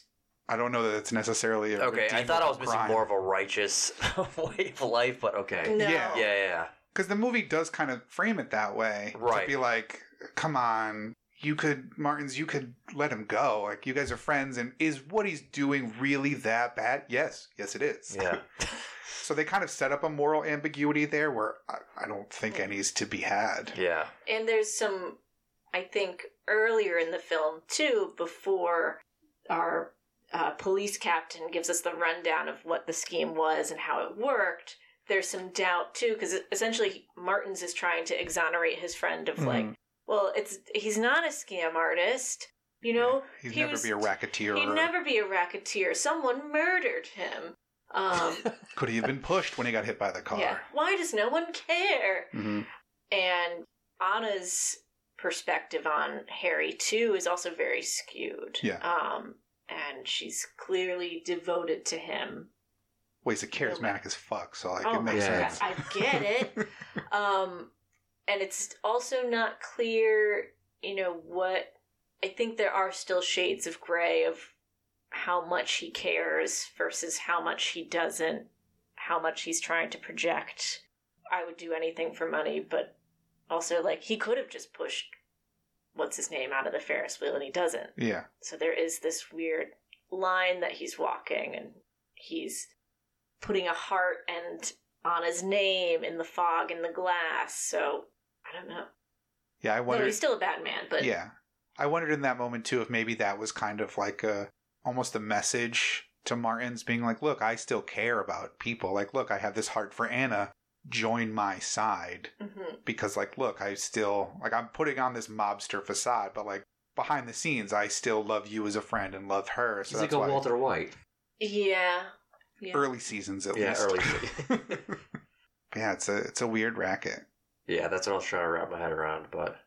I don't know that it's necessarily a okay, I thought I was redeemable missing crime. more of a righteous way of life, but okay. No. Yeah. Yeah, yeah. because the movie does kind of frame it that way Right. to be like come on you could martins you could let him go like you guys are friends and is what he's doing really that bad yes yes it is Yeah. so they kind of set up a moral ambiguity there where i, I don't think any's to be had Yeah. And there's some, I think, earlier in the film, too, before our uh, police captain gives us the rundown of what the scheme was and how it worked. There's some doubt, too, because essentially Martins is trying to exonerate his friend of, like, Mhm. well, it's he's not a scam artist. You know, he'd he never was- be a racketeer he'd never be a racketeer. Someone murdered him. Um, could he have been pushed when he got hit by the car yeah. Why does no one care? Mhm. And Anna's perspective on Harry too is also very skewed. Yeah. Um, and she's clearly devoted to him. well he's a charismatic as fuck so like oh it makes Yeah. sense I get it. um, and it's also not clear, you know, what I think there are still shades of gray of how much he cares versus how much he doesn't, how much he's trying to project. I would do anything for money, but also like he could have just pushed what's his name out of the Ferris wheel and he doesn't. yeah So there is this weird line that he's walking and he's putting a heart and on his name in the fog in the glass. So I don't know. yeah i wonder he's still a bad man, but yeah i wondered in that moment too if maybe that was kind of like a almost a message to martins being like look i still care about people like look i have this heart for anna join my side Mhm. because like look i still like i'm putting on this mobster facade but like behind the scenes i still love you as a friend and love her so He's like a why Walter White. yeah, yeah. early seasons at Yeah, least early. yeah it's a it's a weird racket yeah, that's what I was trying to wrap my head around, but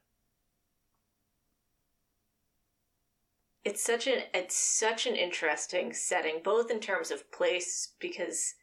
it's such an it's such an interesting setting, both in terms of place because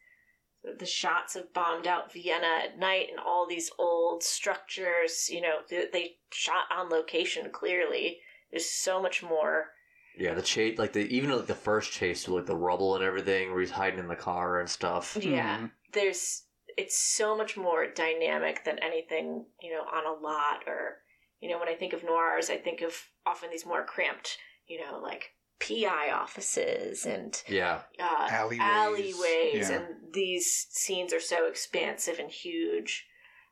the shots of bombed out Vienna at night and all these old structures, you know, they, they shot on location clearly. There's so much more. Yeah, the chase, like the even like the first chase with like the rubble and everything, where he's hiding in the car and stuff. Yeah, Mhm. there's it's so much more dynamic than anything you know on a lot or you know when I think of noirs, I think of often these more cramped, you know, like PI offices and Yeah, uh, Alleyways. alleyways, Yeah. and these scenes are so expansive and huge.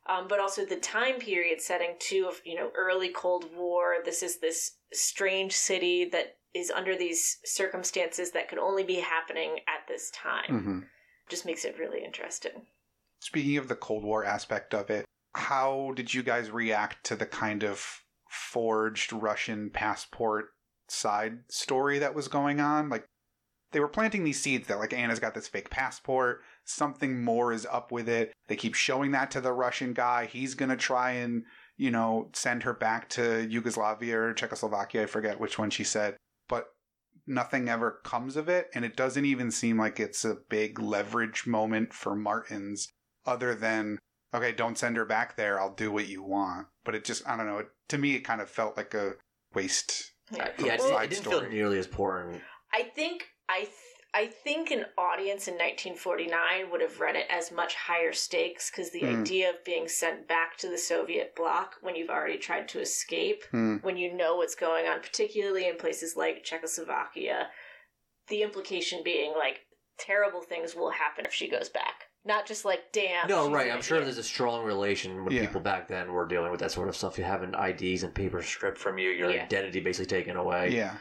Um, but also the time period setting too of you know early Cold War. This is this strange city that is under these circumstances that could only be happening at this time. Mhm. Just makes it really interesting. Speaking of the Cold War aspect of it, how did you guys react to the kind of forged Russian passport side story that was going on? Like, they were planting these seeds that, like, Anna's got this fake passport, something more is up with it. They keep showing that to the Russian guy. He's going to try and, you know, send her back to Yugoslavia or Czechoslovakia. I forget which one she said. But nothing ever comes of it. And it doesn't even seem like it's a big leverage moment for Martins other than okay don't send her back there i'll do what you want but it just i don't know it, to me it kind of felt like a waste Yeah. yeah. It, didn't- it didn't feel nearly as important. I think I th- I think an audience in 1949 would have read it as much higher stakes because the Hmm. idea of being sent back to the Soviet bloc when you've already tried to escape, Hmm. when you know what's going on, particularly in places like Czechoslovakia, the implication being like terrible things will happen if she goes back. Not just like damn. No, she's right. an I'm sure idiot. there's a strong relation when Yeah. people back then were dealing with that sort of stuff. You having IDs and papers stripped from you, your Yeah. identity basically taken away. yeah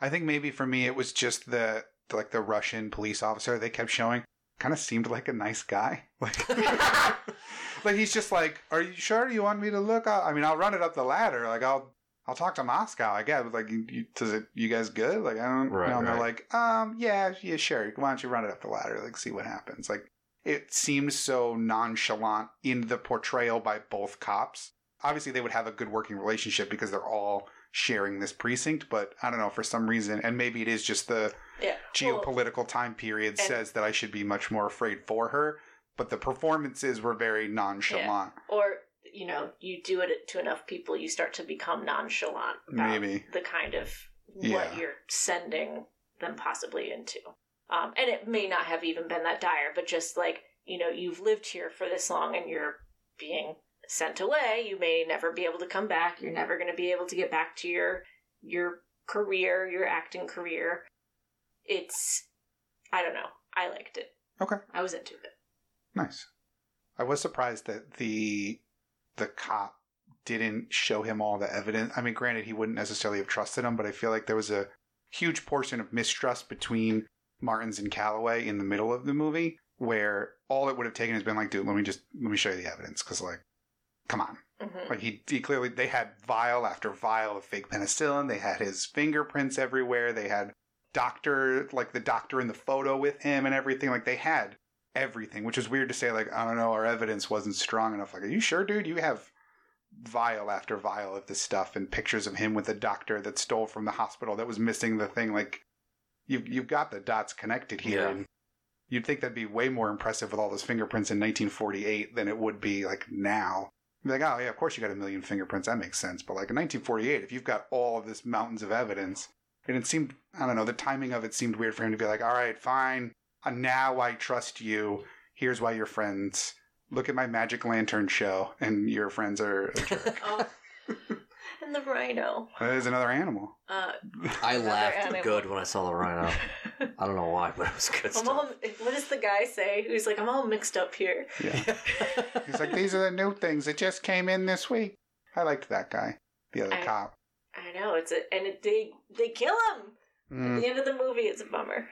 i think maybe for me it was just the like the russian police officer they kept showing kind of seemed like a nice guy like like he's just like are you sure you want me to look i I mean i'll run it up the ladder like i'll I'll talk to Moscow. I guess. Like, you, you, does it? You guys good? Like, I don't. Right, know, and they're like, um, yeah, yeah, sure. Why don't you run it up the ladder? Like, see what happens. Like, it seems so nonchalant in the portrayal by both cops. Obviously, they would have a good working relationship because they're all sharing this precinct. But I don't know for some reason, and maybe it is just the yeah. Well, geopolitical time period says that I should be much more afraid for her. But the performances were very nonchalant. or you know, you do it to enough people, you start to become nonchalant about Maybe. the kind of Yeah. what you're sending them possibly into. Um, and it may not have even been that dire, but just like you know, you've lived here for this long and you're being sent away. You may never be able to come back. You're never going to be able to get back to your your career, your acting career. It's I don't know. I liked it. Okay. I was into it. Nice. I was surprised that the the cop didn't show him all the evidence. I mean, granted, he wouldn't necessarily have trusted him, but I feel like there was a huge portion of mistrust between Martins and Calloway in the middle of the movie, where all it would have taken has been like, dude, let me just let me show you the evidence, because like, come on, hmm like he, he clearly they had vial after vial of fake penicillin. They had his fingerprints everywhere. They had doctor like the doctor in the photo with him and everything. Like they had everything, which is weird to say. Like I don't know, our evidence wasn't strong enough. Like, are you sure, dude? You have vial after vial of this stuff and pictures of him with the doctor that stole from the hospital that was missing the thing. Like you you've got the dots connected here. Yeah. And you'd think that'd be way more impressive with all those fingerprints in 1948 than it would be like now. Be like, oh yeah, of course you got a million fingerprints. That makes sense. But like in 1948, if you've got all of this mountains of evidence, and it seemed, I don't know, the timing of it seemed weird for him to be like, all right, fine, uh, now I trust you. Here's why you're friends. Look at my magic lantern show, and your friends are a jerk. Oh. and the rhino. that is another animal. Uh, I Another laughed animal. good when I saw the rhino. I don't know why, but it was good I'm all, stuff. what does the guy say? Who's like, I'm all mixed up here. Yeah. He's like, these are the new things that just came in this week. I liked that guy, the other I- cop. I know it's a, and it, they they kill him Mm. at the end of the movie. It's a bummer.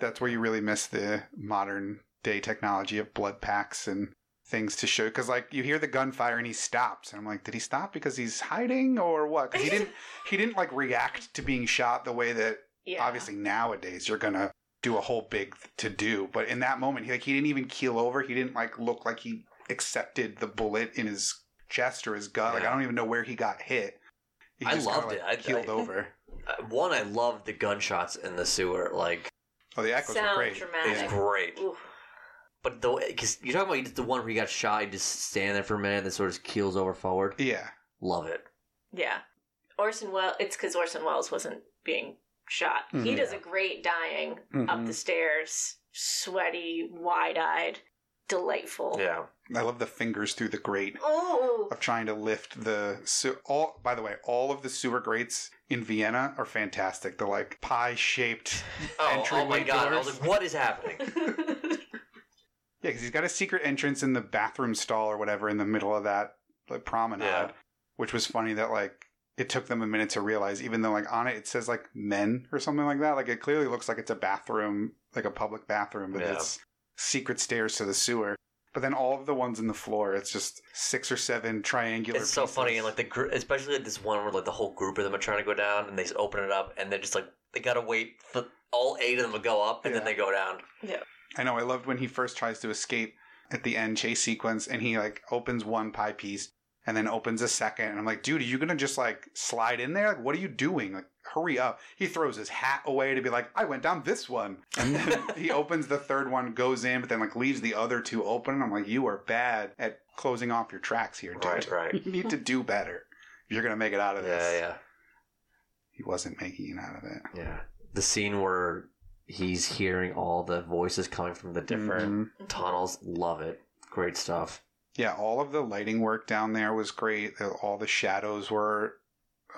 that's where you really miss the modern day technology of blood packs and things to show because like you hear the gunfire and he stops and i'm like did he stop because he's hiding or what 'Cause he didn't he didn't like react to being shot the way that Yeah, obviously nowadays you're gonna do a whole big to do but in that moment he like he didn't even keel over he didn't like look like he accepted the bullet in his chest or his gut like i don't even know where he got hit he I just kinda, loved like, it. I- keeled I- over uh, one, I love the gunshots in the sewer. Like, Oh, the echoes Sound are great. dramatic. it's great. Ooh. But the because You're talking about the one where he got shot, he just stand there for a minute, and then sort of keels over forward. Yeah. love it. Yeah. Orson Welles, it's because Orson Welles wasn't being shot. He Mhm. does a great dying up Mhm. the stairs, sweaty, wide eyed, delightful. Yeah, I love the fingers through the grate Oh, of trying to lift the se- all. By the way, all of the sewer grates in Vienna are fantastic. They're like pie shaped. Oh, oh Entryway my god! I was like, what is happening? Yeah, because he's got a secret entrance in the bathroom stall or whatever in the middle of that like promenade, Yeah. which was funny that like it took them a minute to realize, even though like on it it says like men or something like that. Like it clearly looks like it's a bathroom, like a public bathroom, but Yeah. it's secret stairs to the sewer. But then all of the ones in the floor, it's just six or seven triangular. It's so funny, and like the group, especially like this one where like the whole group of them are trying to go down, and they just open it up, and they're just like they gotta wait for all eight of them to go up, and Yeah. then they go down. I know. I loved when he first tries to escape at the end chase sequence, and he like opens one pie piece and then opens a second, and I'm like, dude, are you gonna just like slide in there? Like, what are you doing? Like, hurry up! He throws his hat away to be like, I went down this one, and then he opens the third one, goes in, but then like leaves the other two open. And I'm like, you are bad at closing off your tracks here, dude. Right, right. You need to do better. You're gonna make it out of this. Yeah, yeah, He wasn't making it out of it. Yeah. The scene where he's hearing all the voices coming from the different Mhm. tunnels. Love it. Great stuff. Yeah, all of the lighting work down there was great. All the shadows were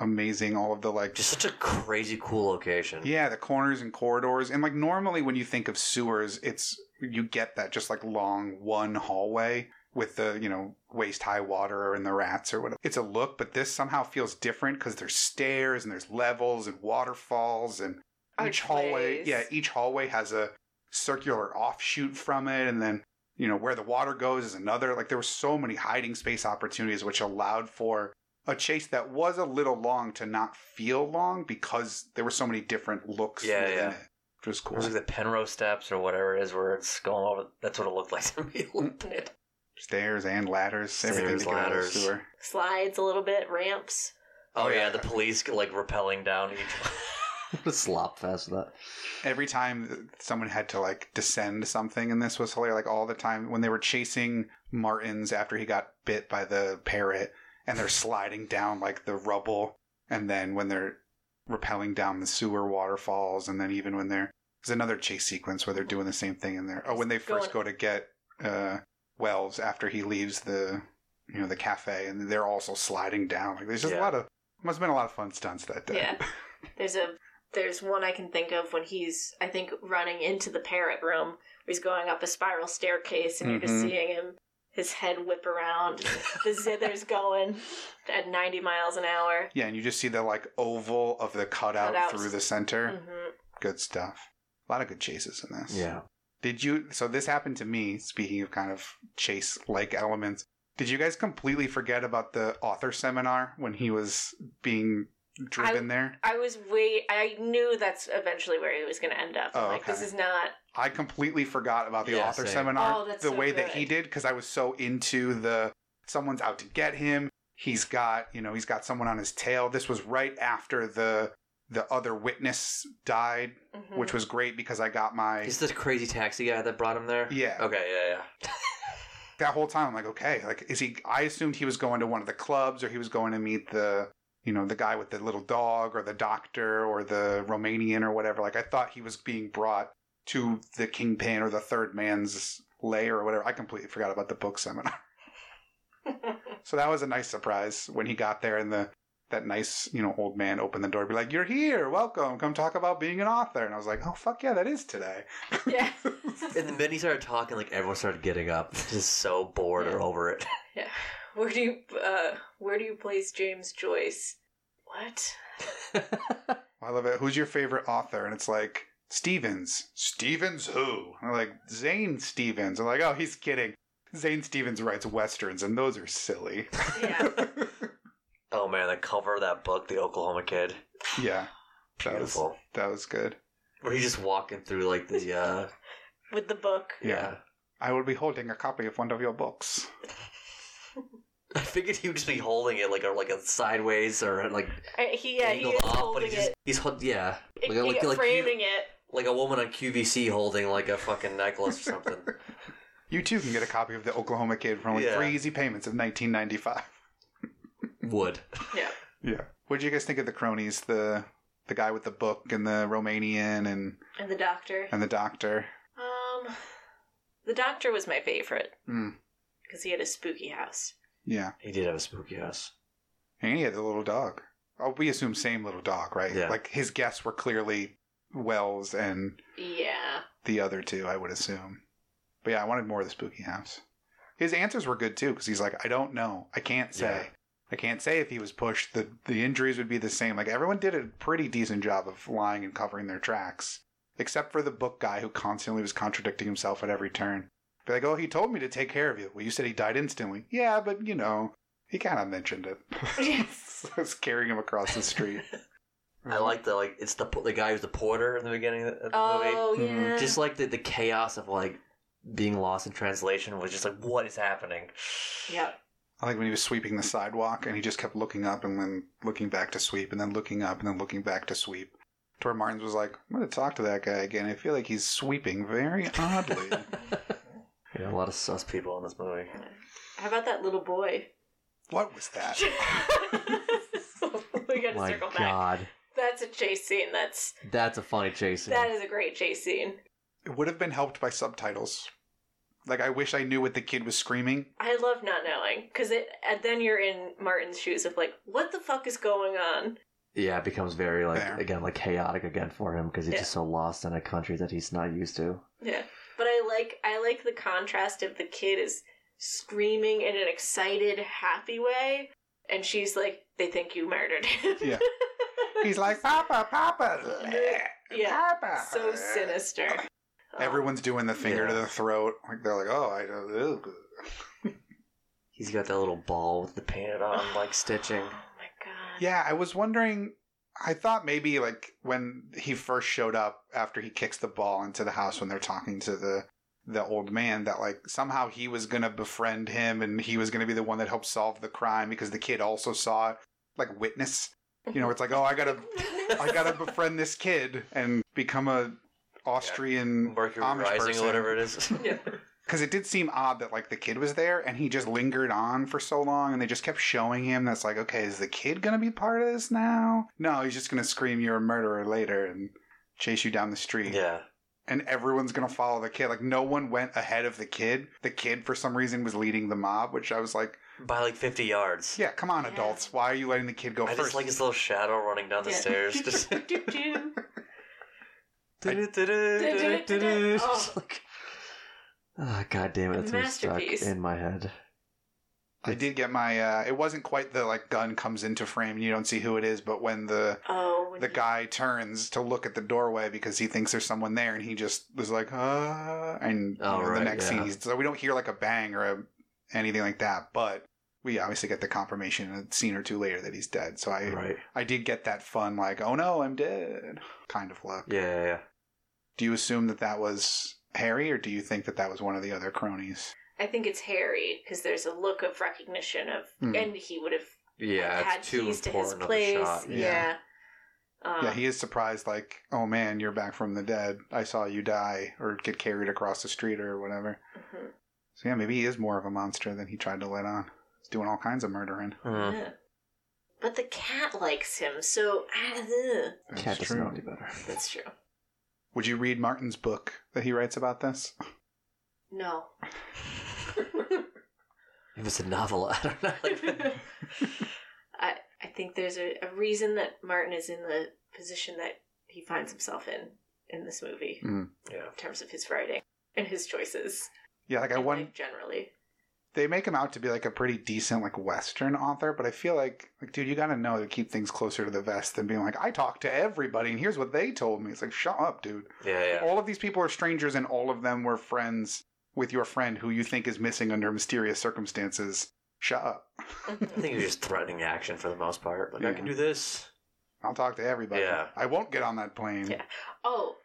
amazing. All of the like just such a crazy cool location. yeah, the corners and corridors. And like normally when you think of sewers, it's you get that just like long one hallway with the, you know, waist high water and the rats or whatever. It's a look, but this somehow feels different because there's stairs and there's levels and waterfalls and each hallway Archways. yeah, each hallway has a circular offshoot from it and then you know where the water goes is another like there were so many hiding space opportunities which allowed for a chase that was a little long to not feel long because there were so many different looks Yeah, within yeah. it which was It was like the Penrose steps or whatever it is where it's going over. That's what it looked like to me. looking at it. stairs and ladders everything Stairs, to get out of the ladders. sewer Slides a little bit, ramps. Oh, Oh, yeah. yeah. the police like rappelling down each. What slop fest that. every time someone had to like descend something and this was hilarious like all the time when they were chasing martins after he got bit by the parrot and they're sliding down like the rubble and then when they're rappelling down the sewer waterfalls and then even when they're there's another chase sequence where they're doing the same thing in there oh when they first go Going- to get uh Welles after he leaves the you know the cafe and they're also sliding down like there's just a lot of must have been a lot of fun stunts that day Yeah. There's a there's one I can think of when he's I think running into the parrot room where he's going up a spiral staircase and you're just Mhm. seeing him his head whip around, the zither's going at 90 miles an hour. Yeah, and you just see the like oval of the cutout Cutouts. through the center. hmm Good stuff. A lot of good chases in this. Yeah. Did you? So this happened to me. Speaking of kind of chase like elements, did you guys completely forget about the author seminar when he was being driven there? I was wait. I knew that's eventually where he was going to end up. Oh, like, this is not. I completely forgot about the Yeah, author same. seminar Oh, that's the so way that he did because I was so into the someone's out to get him. He's got you know he's got someone on his tail. This was right after the the other witness died, Mhm. which was great because I got my Is the crazy taxi guy that brought him there. yeah. Okay. Yeah. Yeah. That whole time I'm like, okay, like is he? I assumed he was going to one of the clubs or he was going to meet the you know the guy with the little dog or the doctor or the Romanian or whatever. Like I thought he was being brought to the kingpin or the third man's lair or whatever. I completely forgot about the book seminar. So that was a nice surprise when he got there and the that nice, you know, old man opened the door, be like, "You're here, welcome, come talk about being an author." And I was like, "Oh fuck yeah, that is today." yeah. And the minute he started talking, like everyone started getting up, just so bored or over it. yeah. Where do you uh where do you place James Joyce? What? I love it. Who's your favorite author? And it's like Stevens. Stevens who? And I'm like Zane Stevens. I'm like, oh, he's kidding. Zane Stevens writes westerns, and those are silly. Yeah. Oh man, the cover of that book, The Oklahoma Kid, yeah, that was beautiful. that was good. Where he's just walking through like the uh, With the book. Yeah. I will be holding a copy of one of your books. I figured he would just be holding it like a like a sideways or like I, he yeah he angled is up, but holding he's just, it, he's hol- yeah like, a- like, yeah, like, framing you- it. like a woman on QVC holding like a fucking necklace or something. You too can get a copy of the Oklahoma Kid for only Yeah. three easy payments of 1995. Would Yeah. Yeah. What did you guys think of the cronies? The the guy with the book and the Romanian and And the doctor. and the doctor. Um, the doctor was my favorite Mm. because he had a spooky house. Yeah. he did have a spooky house? And he had the little dog. Oh, we assume same little dog, right? Yeah. Like his guests were clearly Welles and Yeah. the other two, I would assume. But yeah, I wanted more of the spooky house. His answers were good too, because he's like, I don't know. I can't say. Yeah. I can't say if he was pushed. The the injuries would be the same. Like everyone did a pretty decent job of lying and covering their tracks. Except for the book guy who constantly was contradicting himself at every turn. Be like, oh, he told me to take care of you. Well, you said he died instantly. Yeah, but you know, he kind of mentioned it. Yes. I was carrying him across the street. I like the like it's the the guy who's the porter in the beginning of the movie. Oh Mhm. yeah. Just like the the chaos of like being lost in translation was just like what is happening. Yep. I like when he was sweeping the sidewalk and he just kept looking up and then looking back to sweep and then looking up and then looking back to sweep. To where Martins was like, I'm going to talk to that guy again. I feel like he's sweeping very oddly. yeah, a lot of sus people in this movie. How about that little boy? what was that? we gotta My circle back. God, That's a chase scene. That's that's a funny chase scene. that is a great chase scene. It would have been helped by subtitles. Like, I wish I knew what the kid was screaming. I love not knowing because it. And then you're in Martin's shoes of like, what the fuck is going on? yeah, it becomes very like Fair. again like chaotic again for him because he's Yeah. just so lost in a country that he's not used to. Yeah, but I like I like the contrast of the kid is screaming in an excited, happy way, and she's like, "They think you murdered him." Yeah. He's like, Papa, Papa. Yeah, Papa. so sinister. Oh, Everyone's doing the finger to the throat. Like, they're like, oh, I don't He's got that little ball with the painted on like stitching. Oh my god. Yeah, I was wondering. I thought maybe like when he first showed up after he kicks the ball into the house when they're talking to the the old man that like somehow he was gonna befriend him and he was gonna be the one that helped solve the crime because the kid also saw it like witness. You know, it's like oh I gotta I gotta befriend this kid and become a Austrian Mercury Amish Rising person. or whatever it is. Yeah. Because it did seem odd that like the kid was there and he just lingered on for so long and they just kept showing him that's like okay is the kid gonna be part of this now no he's just gonna scream you're a murderer later and chase you down the street yeah. and everyone's gonna follow the kid like no one went ahead of the kid the kid for some reason was leading the mob which i was like By like fifty yards. yeah come on Yeah. adults why are you letting the kid go I first just like his little shadow running down the Yeah. stairs. Just Do-do-do. Just Oh. like- Ah, God damn it, it's so stuck in my head. i did get my uh it wasn't quite the like gun comes into frame and you don't see who it is but when the Oh, when the he- guy turns to look at the doorway because he thinks there's someone there, and he just was like, "Ah!" And you Oh, know, the next yeah. scene, he's, so we don't hear like a bang or a, anything like that, but we obviously get the confirmation a scene or two later that he's dead. So I, right. I did get that fun like, "Oh no, I'm dead" kind of look. Yeah, yeah, yeah. Do you assume that that was Harry, or do you think that that was one of the other cronies? I think it's Harry because there's a look of recognition of, Hmm. and he would have Yeah, had it's too keys to his important of a place. shot. Yeah. Yeah. Um, yeah, he is surprised, like, "Oh man, you're back from the dead. I saw you die or get carried across the street or whatever." mhm. So yeah, maybe he is more of a monster than he tried to let on. He's doing all kinds of murdering. Mhm. Yeah. But the cat likes him, so ugh. That's Cat doesn't true. know any better. that's true. Would you read Martin's book that he writes about this? No. If it's a novel, I don't know. Like, I I think there's a, a reason that Martin is in the position that he finds himself in in this movie Mm. yeah. in terms of his writing and his choices. Yeah, like I and want life generally. They make him out to be like a pretty decent like Western author, but I feel like like dude, you got to know to keep things closer to the vest than being like I talked to everybody and here's what they told me. It's like shut up, dude. Yeah, yeah. All of these people are strangers and all of them were friends with your friend who you think is missing under mysterious circumstances. Shut up. I think he's just threatening action for the most part. Like, I can do this. I'll talk to everybody. Yeah. I won't get on that plane. Yeah. Oh,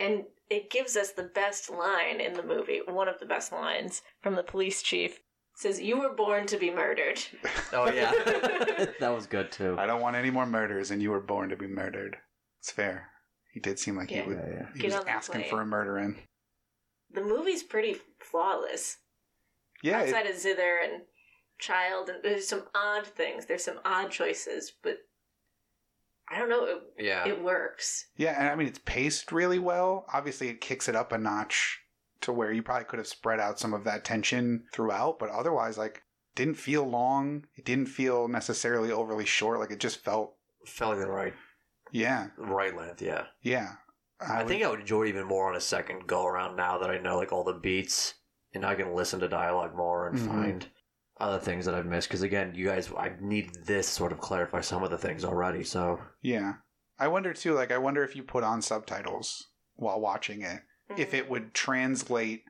and it gives us the best line in the movie, one of the best lines from the police chief. Says, "You were born to be murdered." Oh yeah. that was good too. I don't want any more murders, and you were born to be murdered. It's fair. He did seem like Yeah. he would. Yeah, yeah. He Get was on the asking plane. for a murder in. The movie's pretty flawless. Yeah, it- Outside of Zither and Child, and there's some odd things. There's some odd choices, but I don't know. It, yeah. it works. Yeah, and I mean it's paced really well. Obviously, it kicks it up a notch to where you probably could have spread out some of that tension throughout, but otherwise, like, didn't feel long. It didn't feel necessarily overly short. Like, it just felt, Felt like the right yeah, right length. Yeah. yeah. I, would- think I would enjoy it even more on a second go around now that I know like all the beats and I can listen to dialogue more and Mhm. find other things that I've missed. Because again, you guys, I need this sort of clarify some of the things already. So yeah. I wonder too. Like, I wonder if you put on subtitles while watching it, if it would translate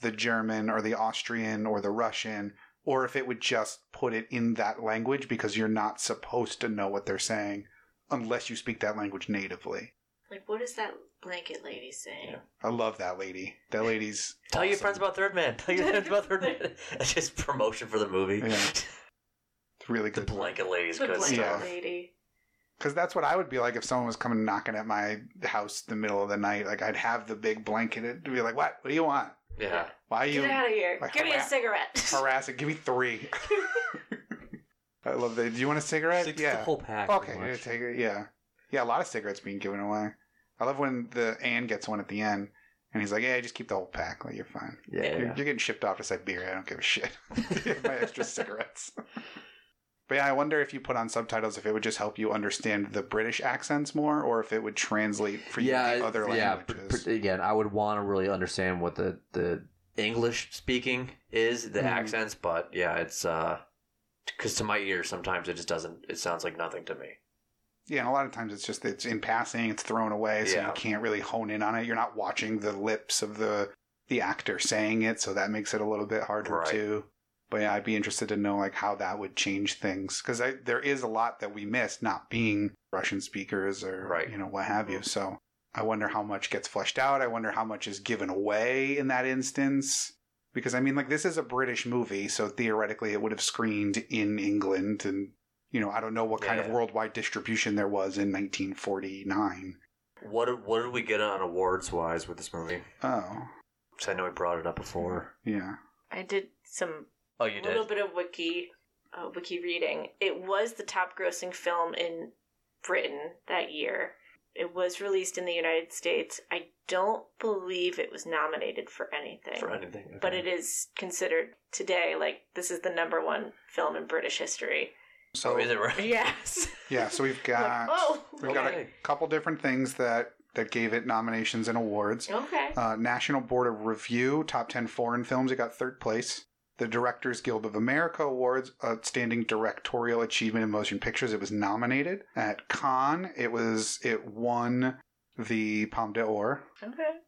the German or the Austrian or the Russian, or if it would just put it in that language because you're not supposed to know what they're saying unless you speak that language natively. like, what is that blanket lady saying? Yeah. I love that lady. That lady's tell your friends about Third Man. Tell your friends about Third Man. It's just promotion for the movie. Yeah. It's really the good. blanket lady's The good blanket stuff. lady. Because that's what I would be like if someone was coming knocking at my house in the middle of the night. Like I'd have the big blanket and be like, "What? What do you want? Yeah. Why are you Get out of here! like, Give me a harass- cigarette. harassing? Give me three. I love that. Do you want a cigarette? It's yeah. the whole pack. Okay, pretty yeah, much. take it. Yeah, yeah. A lot of cigarettes being given away. I love when the Anne gets one at the end, and he's like, "Yeah, just keep the whole pack. Like you're fine. Yeah, You're, yeah. you're getting shipped off to Siberia. I don't give a shit. My extra cigarettes." But yeah, I wonder if you put on subtitles, if it would just help you understand the British accents more, or if it would translate for you yeah, the other yeah. languages. pr- pr- again, I would want to really understand what the the English speaking is the Mhm. accents, but yeah, it's uh, because to my ear sometimes it just doesn't. It sounds like nothing to me. Yeah, and a lot of times it's just it's in passing, it's thrown away, so Yeah. you can't really hone in on it. You're not watching the lips of the the actor saying it, so that makes it a little bit harder Right. too. But yeah, I'd be interested to know like how that would change things because there is a lot that we miss not being Russian speakers or Right. you know what have you. So I wonder how much gets fleshed out. I wonder how much is given away in that instance. Because I mean, like this is a British movie, so theoretically it would have screened in England, and you know I don't know what kind of worldwide distribution there was in 1949. What did, what did we get on awards wise with this movie? Oh, Because I know we brought it up before. yeah. I did some Oh, you a did. little bit of wiki uh, wiki reading. It was the top grossing film in Britain that year. It was released in the United States. I don't believe it was nominated for anything. for anything. okay. but it is considered today like this is the number one film in British history. So oh, is it right? Yes. yeah, so we've Like, got oh. we've got a couple different things that that gave it nominations and awards. Okay. Uh, National Board of Review, top 10 foreign films, it got third place. The Directors Guild of America Awards, Outstanding Directorial Achievement in Motion Pictures, it was nominated. At Cannes, it was it won the Palme d'Or. Okay.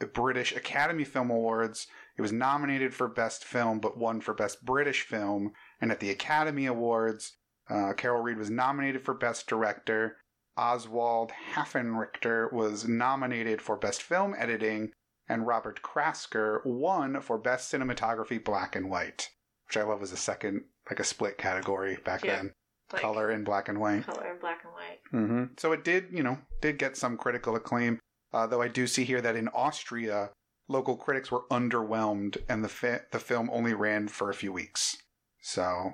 The British Academy Film Awards, it was nominated for Best Film, but won for Best British Film. And at the Academy Awards, uh, Carol Reed was nominated for Best Director. Oswald Haffenrichter was nominated for Best Film Editing, and Robert Krasker won for Best Cinematography Black and White, which I love was a second, like a split category back Yeah. then, Like, color and black and white. color and black and white. hmm So it did, you know, did get some critical acclaim. Uh, though I do see here that in Austria, local critics were underwhelmed, and the fi- the film only ran for a few weeks. So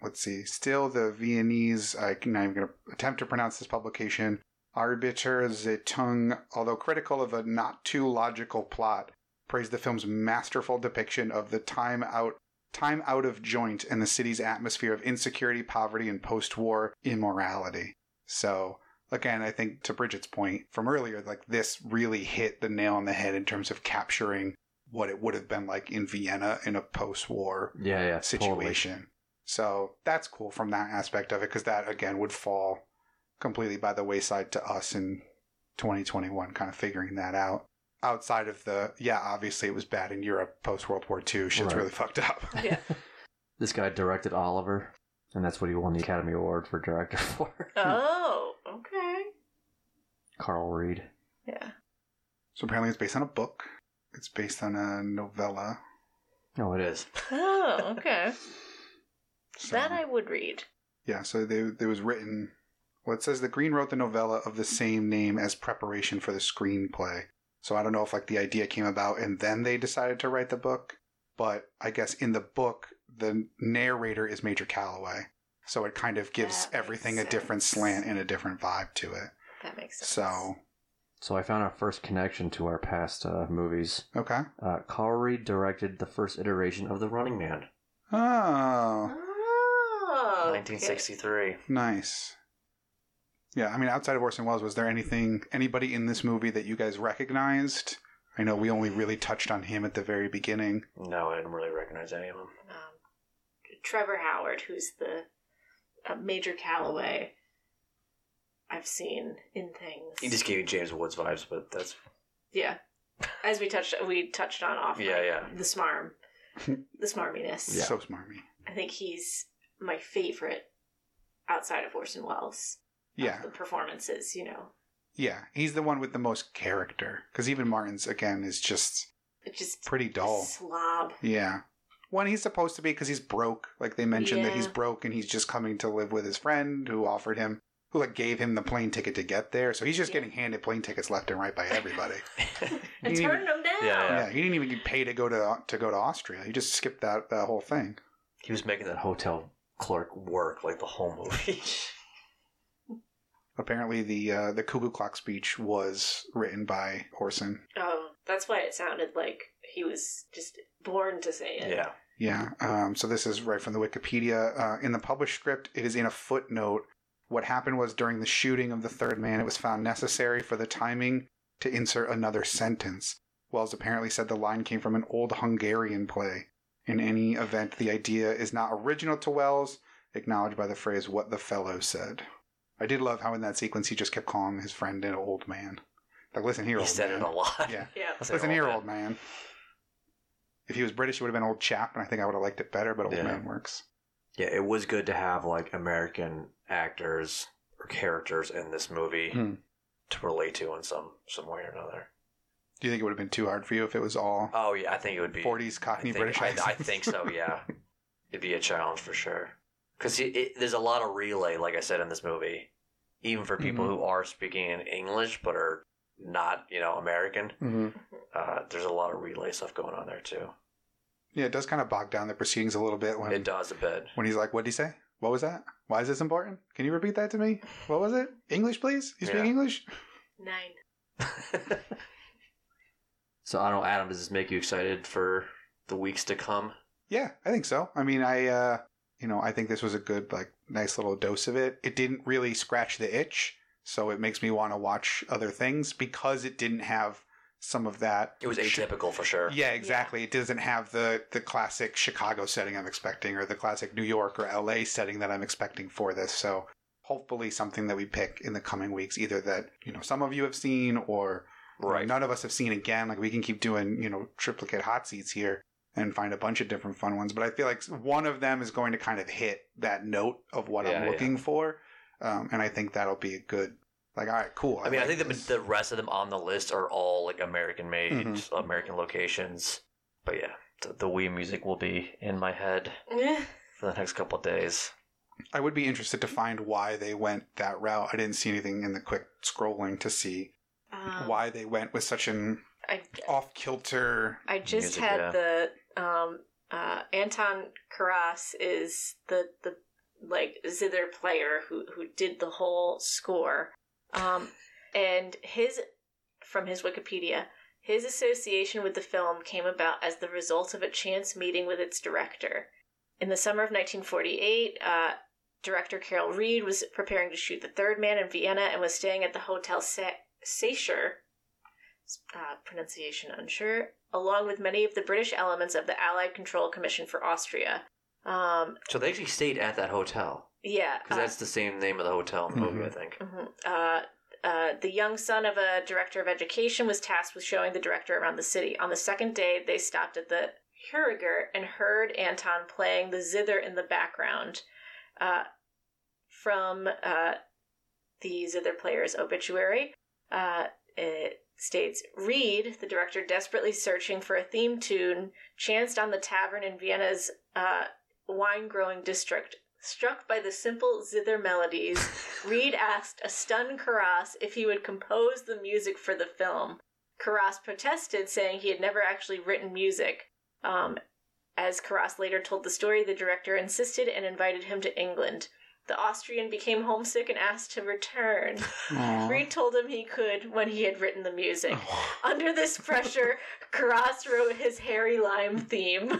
let's see. Still, the Viennese. I'm not even going to attempt to pronounce this publication. Arbeiter Zeitung, although critical of a not too logical plot, praised the film's masterful depiction of the time out time out of joint and the city's atmosphere of insecurity, poverty, and post-war immorality. So again, I think to Bridget's point from earlier, like this really hit the nail on the head in terms of capturing what it would have been like in Vienna in a post-war Yeah, yeah. Totally. situation. So that's cool from that aspect of it because that again would fall completely by the wayside to us in 2021, kind of figuring that out. Outside of the, yeah, obviously it was bad in Europe post World War II. Shit's Right. really fucked up. Yeah. This guy directed Oliver, and that's what he won the Academy Award for director for. Oh, okay. Carl Reed. Yeah. So apparently it's based on a book. It's based on a novella. Oh, it is. Oh, okay. So, that I would read. yeah, so they, it was written. Well, it says that Greene wrote the novella of the same name as preparation for the screenplay. So I don't know if like the idea came about and then they decided to write the book, but I guess in the book the narrator is Major Calloway. So it kind of gives That everything a different slant and a different vibe to it. That makes sense. So, So I found our first connection to our past uh, movies. okay. Uh, Carl Reed directed the first iteration of The Running Man. Oh, Oh, okay. 1963. nice. Yeah, I mean, outside of Orson Welles, was there anything, anybody in this movie that you guys recognized? I know we only really touched on him at the very beginning. No, I didn't really recognize any of them. Um, Trevor Howard, who's the uh, Major Calloway, I've seen in things. He just gave you James Woods vibes, but that's yeah, as we touched we touched on off. Yeah, yeah. The smarm, the smarminess. Yeah. So smarmy. I think he's my favorite outside of Orson Welles. Of Yeah, the performances, you know, yeah. He's the one with the most character. Because even Martins, again, is just it just pretty dull. slob. Yeah. When he's supposed to be because he's broke. Like they mentioned that he's broke and he's just coming to live with his friend who offered him, who like gave him the plane ticket to get there. So he's just Yeah. getting handed plane tickets left and right by everybody. And He turning them down. Yeah, yeah, he didn't even get paid to go to to go to Austria. He just skipped that that whole thing. he was making that hotel clerk work like the whole movie. Apparently, the uh, the cuckoo clock speech was written by Orson. Oh, that's why it sounded like he was just born to say it. yeah. Yeah. Um, so this is right from the Wikipedia. Uh, in the published script, it is in a footnote. What happened was during the shooting of the third man, it was found necessary for the timing to insert another sentence. Welles apparently said the line came from an old Hungarian play. In any event, the idea is not original to Welles, acknowledged by the phrase "what the fellow said." I did love how in that sequence he just kept calling his friend an old man. Like, listen here, He old said man. it a lot. Yeah. Yeah. I said Listen old here, man. old man. If he was British, he would have been old chap, and I think I would have liked it better. But old Yeah. man works. Yeah, it was good to have like American actors or characters in this movie Hmm. to relate to in some some way or another. Do you think it would have been too hard for you if it was all Oh yeah, I think it would be 40s Cockney I think, British? I, I think so. Yeah, it'd be a challenge for sure. Because there's a lot of relay, like I said in this movie, even for people Mhm. who are speaking in English but are not, you know, American. Mhm. Uh, there's a lot of relay stuff going on there too. Yeah, it does kind of bog down the proceedings a little bit when It does a bit. when he's like, "What did he say? What was that? Why is this important? Can you repeat that to me? What was it? English, please. You speak Yeah. English? Nine. So I don't know, Adam, does this make you excited for the weeks to come. Yeah, I think so. I mean, I uh, you know, I think this was a good, like, nice little dose of it. It didn't really scratch the itch, so it makes me want to watch other things because it didn't have some of that. It was atypical for sure. Yeah, exactly. It doesn't have the the classic Chicago setting I'm expecting, or the classic New York or LA setting that I'm expecting for this. So hopefully, something that we pick in the coming weeks, either that you know some of you have seen, or Right. none of us have seen again. Like we can keep doing you know triplicate hot seats here and find a bunch of different fun ones. But I feel like one of them is going to kind of hit that note of what Yeah, I'm yeah. looking for, um, and I think that'll be a good. Like, all right, cool. I mean, I think the, this. the rest of them on the list are all like American made, Mhm. American locations. But yeah, the, the Wii music will be in my head for the next couple of days. I would be interested to find why they went that route. I didn't see anything in the quick scrolling to see um, why they went with such an off kilter. I just Music, had yeah. the um uh Anton Karas is the the like zither player who who did the whole score. Um and his from his Wikipedia, his association with the film came about as the result of a chance meeting with its director. In the summer of 1948, uh, director Carol Reed was preparing to shoot The Third Man in Vienna and was staying at the Hotel Sa- Sacher, uh, pronunciation unsure, along with many of the British elements of the Allied Control Commission for Austria. Um, So they actually stayed at that hotel yeah, because uh, that's the same name of the hotel in the movie, Mhm. I think. Mhm. Uh, uh, the young son of a director of education was tasked with showing the director around the city. On the second day, they stopped at the Heuriger and heard Anton playing the zither in the background uh, from uh, the zither player's obituary. Uh, it states Reed, the director desperately searching for a theme tune, chanced on the tavern in Vienna's uh, wine growing district. Struck by the simple zither melodies, Reed asked a stunned Karas if he would compose the music for the film. Karas protested, saying he had never actually written music. Um, as Karas later told the story, the director insisted and invited him to England. The Austrian became homesick and asked to return. Aw. Reed told him he could when he had written the music. Under this pressure, Karas wrote his Harry Lime theme.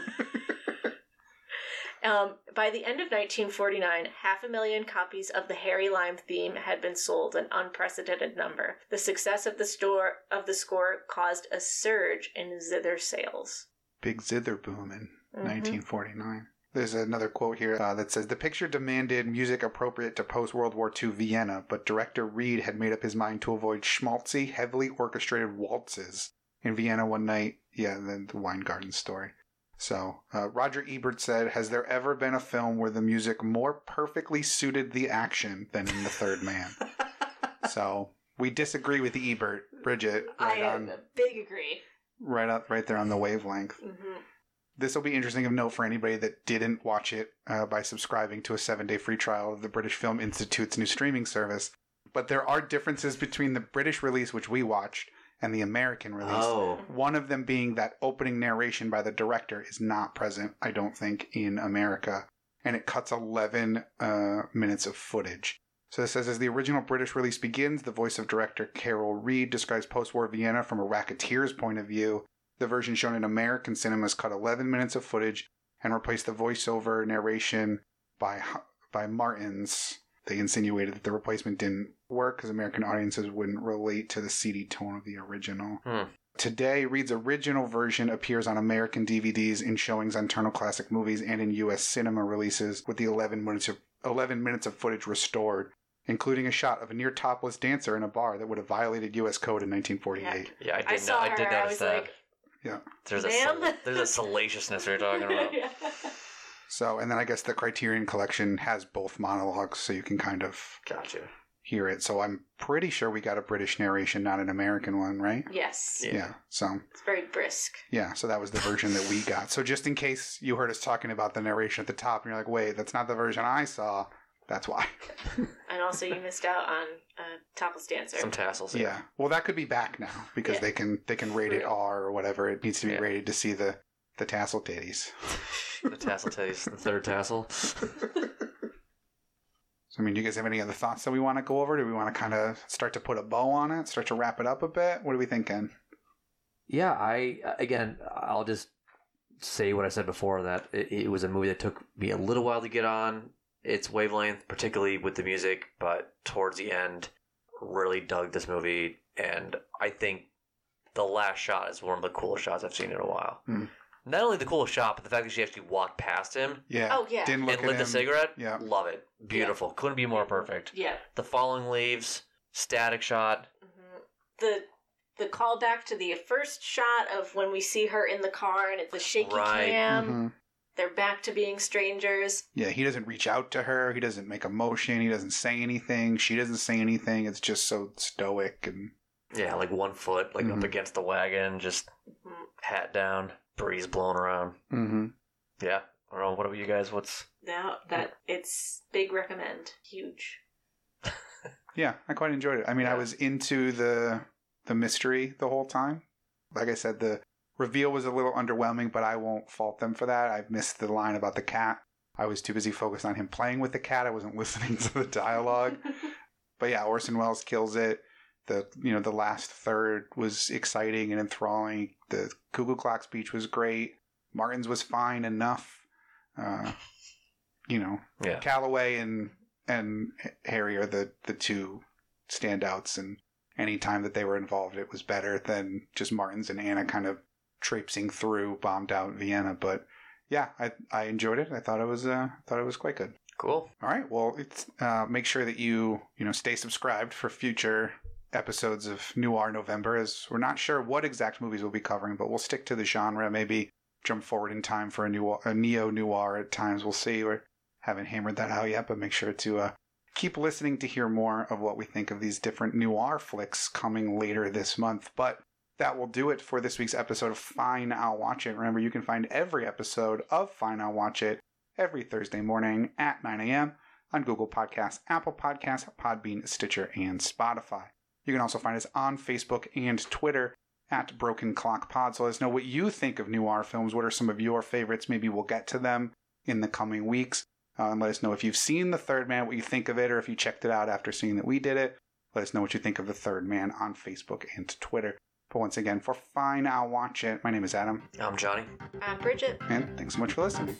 um, by the end of 1949, half a million copies of the Harry Lime theme had been sold, an unprecedented number. The success of the store of the score caused a surge in zither sales. Big zither boom in Mhm. 1949. There's another quote here uh, that says The picture demanded music appropriate to post World War II Vienna, but director Reed had made up his mind to avoid schmaltzy, heavily orchestrated waltzes. In Vienna one night, yeah, the, the wine garden story. So, uh, Roger Ebert said, Has there ever been a film where the music more perfectly suited the action than in The Third Man? so, we disagree with Ebert, Bridget, right I on, big agree. right up, right there on the wavelength. hmm This will be interesting of note for anybody that didn't watch it uh, by subscribing to a seven day free trial of the British Film Institute's new streaming service. But there are differences between the British release, which we watched, and the American release. Oh, One of them being that opening narration by the director is not present, I don't think, in America. And it cuts 11 uh, minutes of footage. So it says as the original British release begins, the voice of director Carol Reed describes post war Vienna from a racketeer's point of view. The version shown in American cinemas cut 11 minutes of footage and replaced the voiceover narration by by Martins. They insinuated that the replacement didn't work because American audiences wouldn't relate to the seedy tone of the original. Hmm. Today, Reed's original version appears on American DVDs in showings on Turner Classic Movies and in U.S. cinema releases, with the 11 minutes of 11 minutes of footage restored, including a shot of a near topless dancer in a bar that would have violated U.S. code in 1948. Yeah, I did. I no- saw I her. did I notice was that. like, there's a there's a salaciousness we are talking about. Yeah. So, and then I guess the Criterion Collection has both monologues, so you can kind of Gotcha. hear it. So I'm pretty sure we got a British narration, not an American one, right? Yes. Yeah. So It's very brisk. yeah, so that was the version that we got. So just in case you heard us talking about the narration at the top, and you're like, wait, that's not the version I saw. That's why. And also, you missed out on a Topless Dancer. Some tassels. Yeah. Well, that could be back now because Yeah. they can they can rate it R or whatever. It needs to be Yeah. rated to see the the tassel titties. The tassel taste. The third tassel. So I mean, do you guys have any other thoughts that we want to go over? Do we want to kind of start to put a bow on it? Start to wrap it up a bit? What are we thinking? yeah. I again, I'll just say what I said before that it, it was a movie that took me a little while to get on its wavelength, particularly with the music. But towards the end, really dug this movie, and I think the last shot is one of the coolest shots I've seen in a while. Hmm. Not only the coolest shot, but the fact that she actually walked past him Yeah. Oh, yeah. Didn't look and at lit him. the cigarette. Yeah. Love it. Beautiful. Couldn't be more perfect. Yeah. The falling leaves, static shot. hmm The the callback to the first shot of when we see her in the car and it's the shaky Right. cam. Mhm. They're back to being strangers. Yeah, he doesn't reach out to her. He doesn't make a motion. He doesn't say anything. She doesn't say anything. It's just so stoic and Yeah, like one foot, like Mhm. up against the wagon, just Mhm. hat down, breeze blowing around. mm-hmm. Yeah. I don't know. What about you guys? What's Now that it's big recommend. Huge. Yeah, I quite enjoyed it. I mean, I was into the the mystery the whole time. Like I said, the reveal was a little underwhelming, but I won't fault them for that. I missed the line about the cat. I was too busy focused on him playing with the cat. I wasn't listening to the dialogue. but yeah, Orson Welles kills it. The you know the last third was exciting and enthralling. The Cuckoo Clock speech was great. Martins was fine enough. Uh, you know, yeah? Calloway and and Harry are the the two standouts, and any time that they were involved, it was better than just Martins and Anna kind of traipsing through bombed out Vienna. But yeah, I I enjoyed it. I thought it was uh thought it was quite good. Cool. All right, well, it's uh, make sure that you you know stay subscribed for future episodes of Noir November, as we're not sure what exact movies we'll be covering, but we'll stick to the genre. Maybe jump forward in time for a new a neo noir at times. We'll see. We haven't hammered that out yet, but make sure to uh, keep listening to hear more of what we think of these different noir flicks coming later this month. But that will do it for this week's episode of Fine, I'll Watch It. Remember, you can find every episode of Fine, I'll Watch It every Thursday morning at 9 a.m. on Google Podcasts, Apple Podcasts, Podbean, Stitcher, and Spotify. You can also find us on Facebook and Twitter at Broken Clock Pod. So let us know what you think of noir films. What are some of your favorites? Maybe we'll get to them in the coming weeks. Uh, and let us know if you've seen The Third Man, what you think of it, or if you checked it out after seeing that we did it. Let us know what you think of The Third Man on Facebook and Twitter. But once again, for Fine, I'll Watch It. My name is Adam, I'm Johnny. I'm Bridget. and thanks so much for listening.